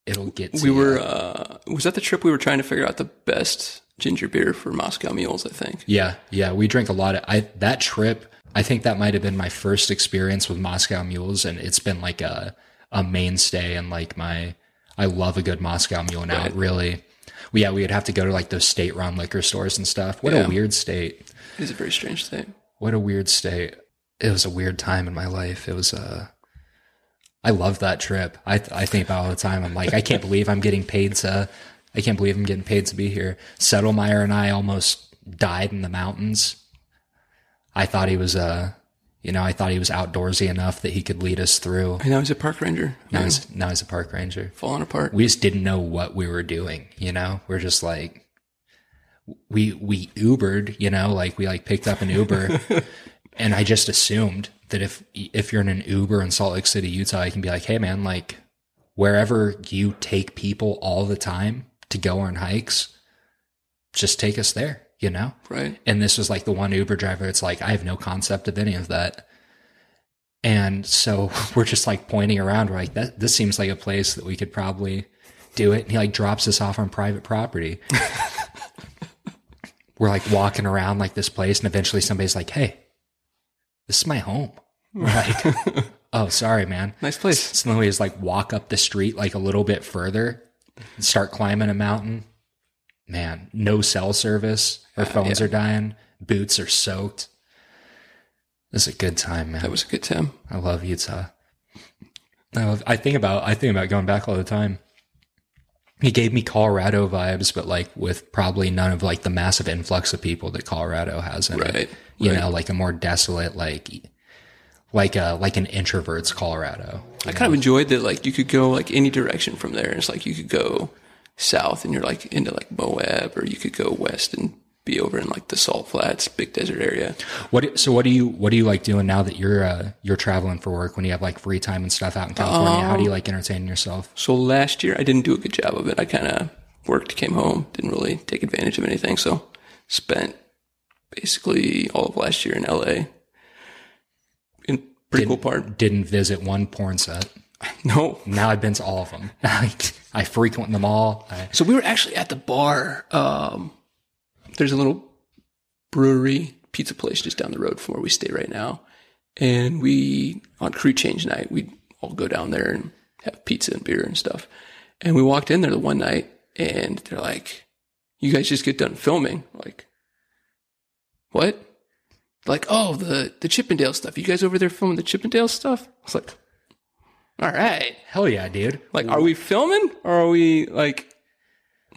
it'll get to We ya. were uh, was that the trip we were trying to figure out the best ginger beer for Moscow mules? I think. Yeah, yeah, we drink a lot of I that trip, I think that might have been my first experience with Moscow mules and it's been like a a mainstay and like my I love a good Moscow mule now. Right. Really. Well, yeah, we would have to go to like those state run liquor stores and stuff. What Yeah. a weird state. It is a very strange thing. What a weird state. It was a weird time in my life. It was uh I love that trip. I I think about all the time. I'm like, I can't believe I'm getting paid to I can't believe I'm getting paid to be here. Settlemeyer and I almost died in the mountains. I thought he was uh you know, I thought he was outdoorsy enough that he could lead us through. And now he's a park ranger. Now he's now he's a park ranger. falling apart. We just didn't know what we were doing, you know? We're just like we we Ubered, you know, like we like picked up an Uber and I just assumed that if if you're in an Uber in Salt Lake City, Utah, I can be like, "Hey man, like wherever you take people all the time to go on hikes, just take us there, you know?" right. And this was like the one Uber driver. It's like, I have no concept of any of that. And so we're just like pointing around. We're like, that, this seems like a place that we could probably do it. And he like drops us off on private property. we're like walking around like this place. And eventually somebody's like, Hey, this is my home. We're like, Oh, sorry, man. Nice place. So then we just like walk up the street like a little bit further and start climbing a mountain. Man, no cell service. Our uh, phones are dying. Boots are soaked. This is a good time, man. That was a good time. I love Utah. I love, I think about I think about going back all the time. He gave me Colorado vibes, but like with probably none of like the massive influx of people that Colorado has in it. Right. You right. know, like a more desolate, like like a like an introvert's Colorado. I kind of enjoyed that. Like you could go like any direction from there. It's like you could go south and you're like into like Moab, or you could go west and be over in like the Salt Flats, Big Desert area. What so what do you what do you like doing now that you're uh you're traveling for work when you have like free time and stuff out in California? How do you like entertain yourself? So last year I didn't do a good job of it. I kind of worked, came home, didn't really take advantage of anything. So spent basically all of last year in LA. In pretty cool part. Didn't visit one porn set. No. Now I've been to all of them. I frequent them all. I, So we were actually at the bar. Um, there's a little brewery, pizza place just down the road from where we stay right now. And we, on crew change night, we'd all go down there and have pizza and beer and stuff. And we walked in there the one night and they're like, you guys just get done filming. Like, what? Like, oh, the, the Chippendale stuff. You guys over there filming the Chippendale stuff? I was like, all right. hell yeah, dude. Like, are we filming or are we like,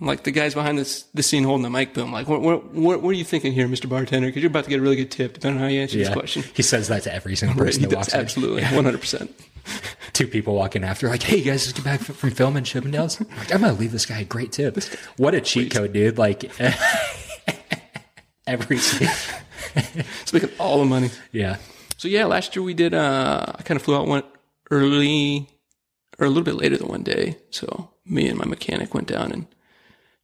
like the guys behind this the scene holding the mic boom? Like, what what what, what are you thinking here, Mr. Bartender? Because you're about to get a really good tip, depending on how you answer this question. He says that to every single person he that walks in. absolutely, one hundred percent. Two people walking after, like, "Hey, you guys, just get back from filming Chippendales." I'm like, I'm gonna leave this guy a great tip. What a cheat code, dude! Like every, It's making all the money. yeah, So yeah, last year we did. uh I kind of flew out one early, or a little bit later than one day. So me and my mechanic went down and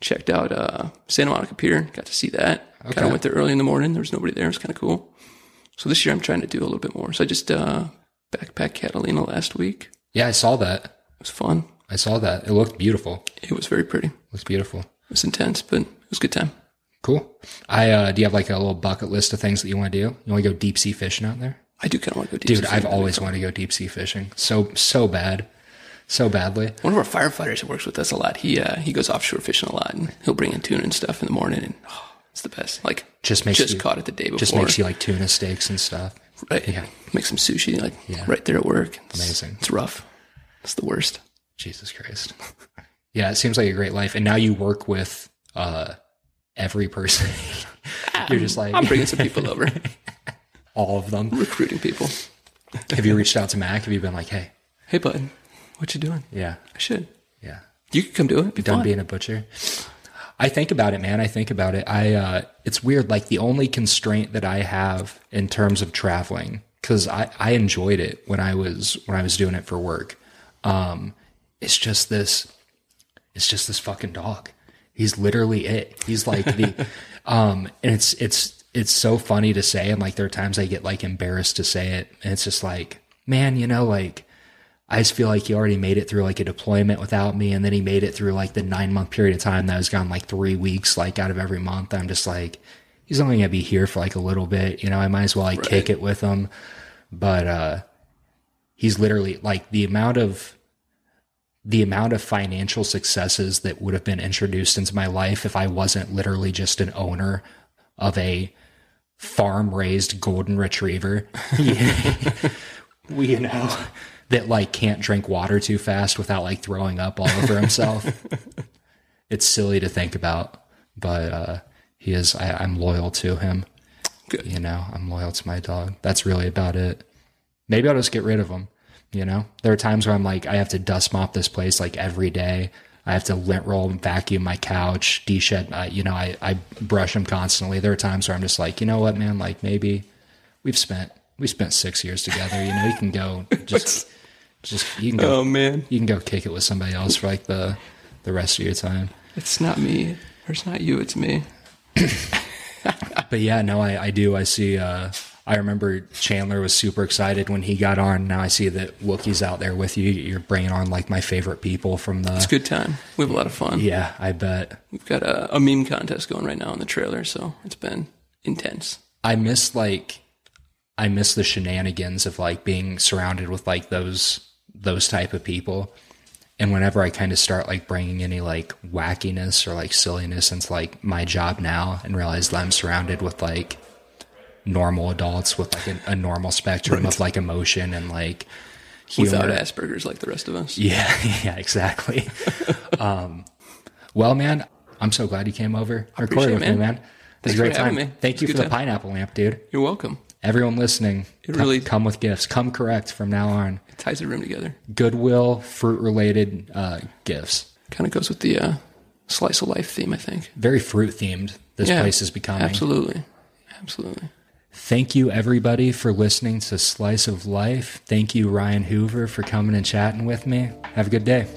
checked out uh Santa Monica Pier. Got to see that. Okay. Kind of went there early in the morning. There was nobody there. It was kind of cool. So this year I'm trying to do a little bit more. So I just uh backpacked Catalina last week. yeah. I saw that. It was fun. I saw that. It looked beautiful. It was very pretty. It looks beautiful. It was intense, but it was a good time. Cool. I uh, do you have like a little bucket list of things that you want to do? You want to go deep sea fishing out there? I do kind of want to go deep. Dude, sea I've always wanted to go deep sea fishing. So so bad, so badly. One of our firefighters who works with us a lot. He uh, he goes offshore fishing a lot, and he'll bring in tuna and stuff in the morning, and oh, it's the best. Like Just makes just you, caught it the day before. just makes you like tuna steaks and stuff. right. yeah. Make some sushi like Yeah. right there at work. It's, Amazing. It's rough. It's the worst. Jesus Christ. Yeah, it seems like a great life. And now you work with uh every person. You're just like I'm bringing some people over, all of them. recruiting people. Have you reached out to Mac? Have you been like, hey, Hey, bud, what you doing? yeah, I should. yeah, You could come do it. Be done fun. being a butcher? I think about it, man. I think about it. I uh, it's weird. Like the only constraint that I have in terms of traveling, because I I enjoyed it when I was when I was doing it for work. Um, it's just this. It's just this fucking dog. He's literally it. He's like the, um, and it's it's it's so funny to say, and like there are times I get like embarrassed to say it, and it's just like, man, you know, like I just feel like he already made it through like a deployment without me, and then he made it through like the nine month period of time that I was gone like three weeks, like out of every month. I'm just like, he's only gonna be here for like a little bit, you know. I might as well like kick it with him, but uh, he's literally like the amount of the amount of financial successes that would have been introduced into my life if I wasn't literally just an owner of a farm raised golden retriever. we, you know, that like can't drink water too fast without like throwing up all over himself. it's silly to think about, but uh, he is. I, I'm loyal to him. Good. You know, I'm loyal to my dog. That's really about it. Maybe I'll just get rid of him. You know, there are times where I'm like, I have to dust mop this place like every day. I have to lint roll and vacuum my couch, de-shed. Uh, you know, I, I brush them constantly. There are times where I'm just like, you know what, man? Like maybe we've spent we spent six years together. You know, you can go just just you can go Oh man, you can go kick it with somebody else for like the the rest of your time. it's not me or it's not you. It's me. But yeah, no, I, I do. I see. Uh, I remember Chandler was super excited when he got on. Now I see that Wookie's out there with you. You're bringing on like my favorite people from the. It's a good time. We have a lot of fun. Yeah, I bet. We've got a, a meme contest going right now on the trailer, so it's been intense. I miss like, I miss the shenanigans of like being surrounded with like those those type of people. And whenever I kind of start like bringing any like wackiness or like silliness into like my job now, and realize that I'm surrounded with like normal adults with like a, a normal spectrum of like emotion and like humor. Without Asperger's, like the rest of us. Yeah, yeah, exactly. um, well, man, I'm so glad you came over. and appreciate Recorded it, with me, man. man. It was Thanks a great for time. me. Thank you for good the time. pineapple lamp, dude. You're welcome. Everyone listening, It co- really- come with gifts. Come correct from now on. It ties the room together. Goodwill, fruit related uh, gifts. Kind of goes with the uh, slice of life theme, I think. Very fruit themed. This Yeah, place is becoming. Absolutely. Absolutely. Thank you, everybody, for listening to Slice of Life. Thank you, Ryan Hoover, for coming and chatting with me. Have a good day.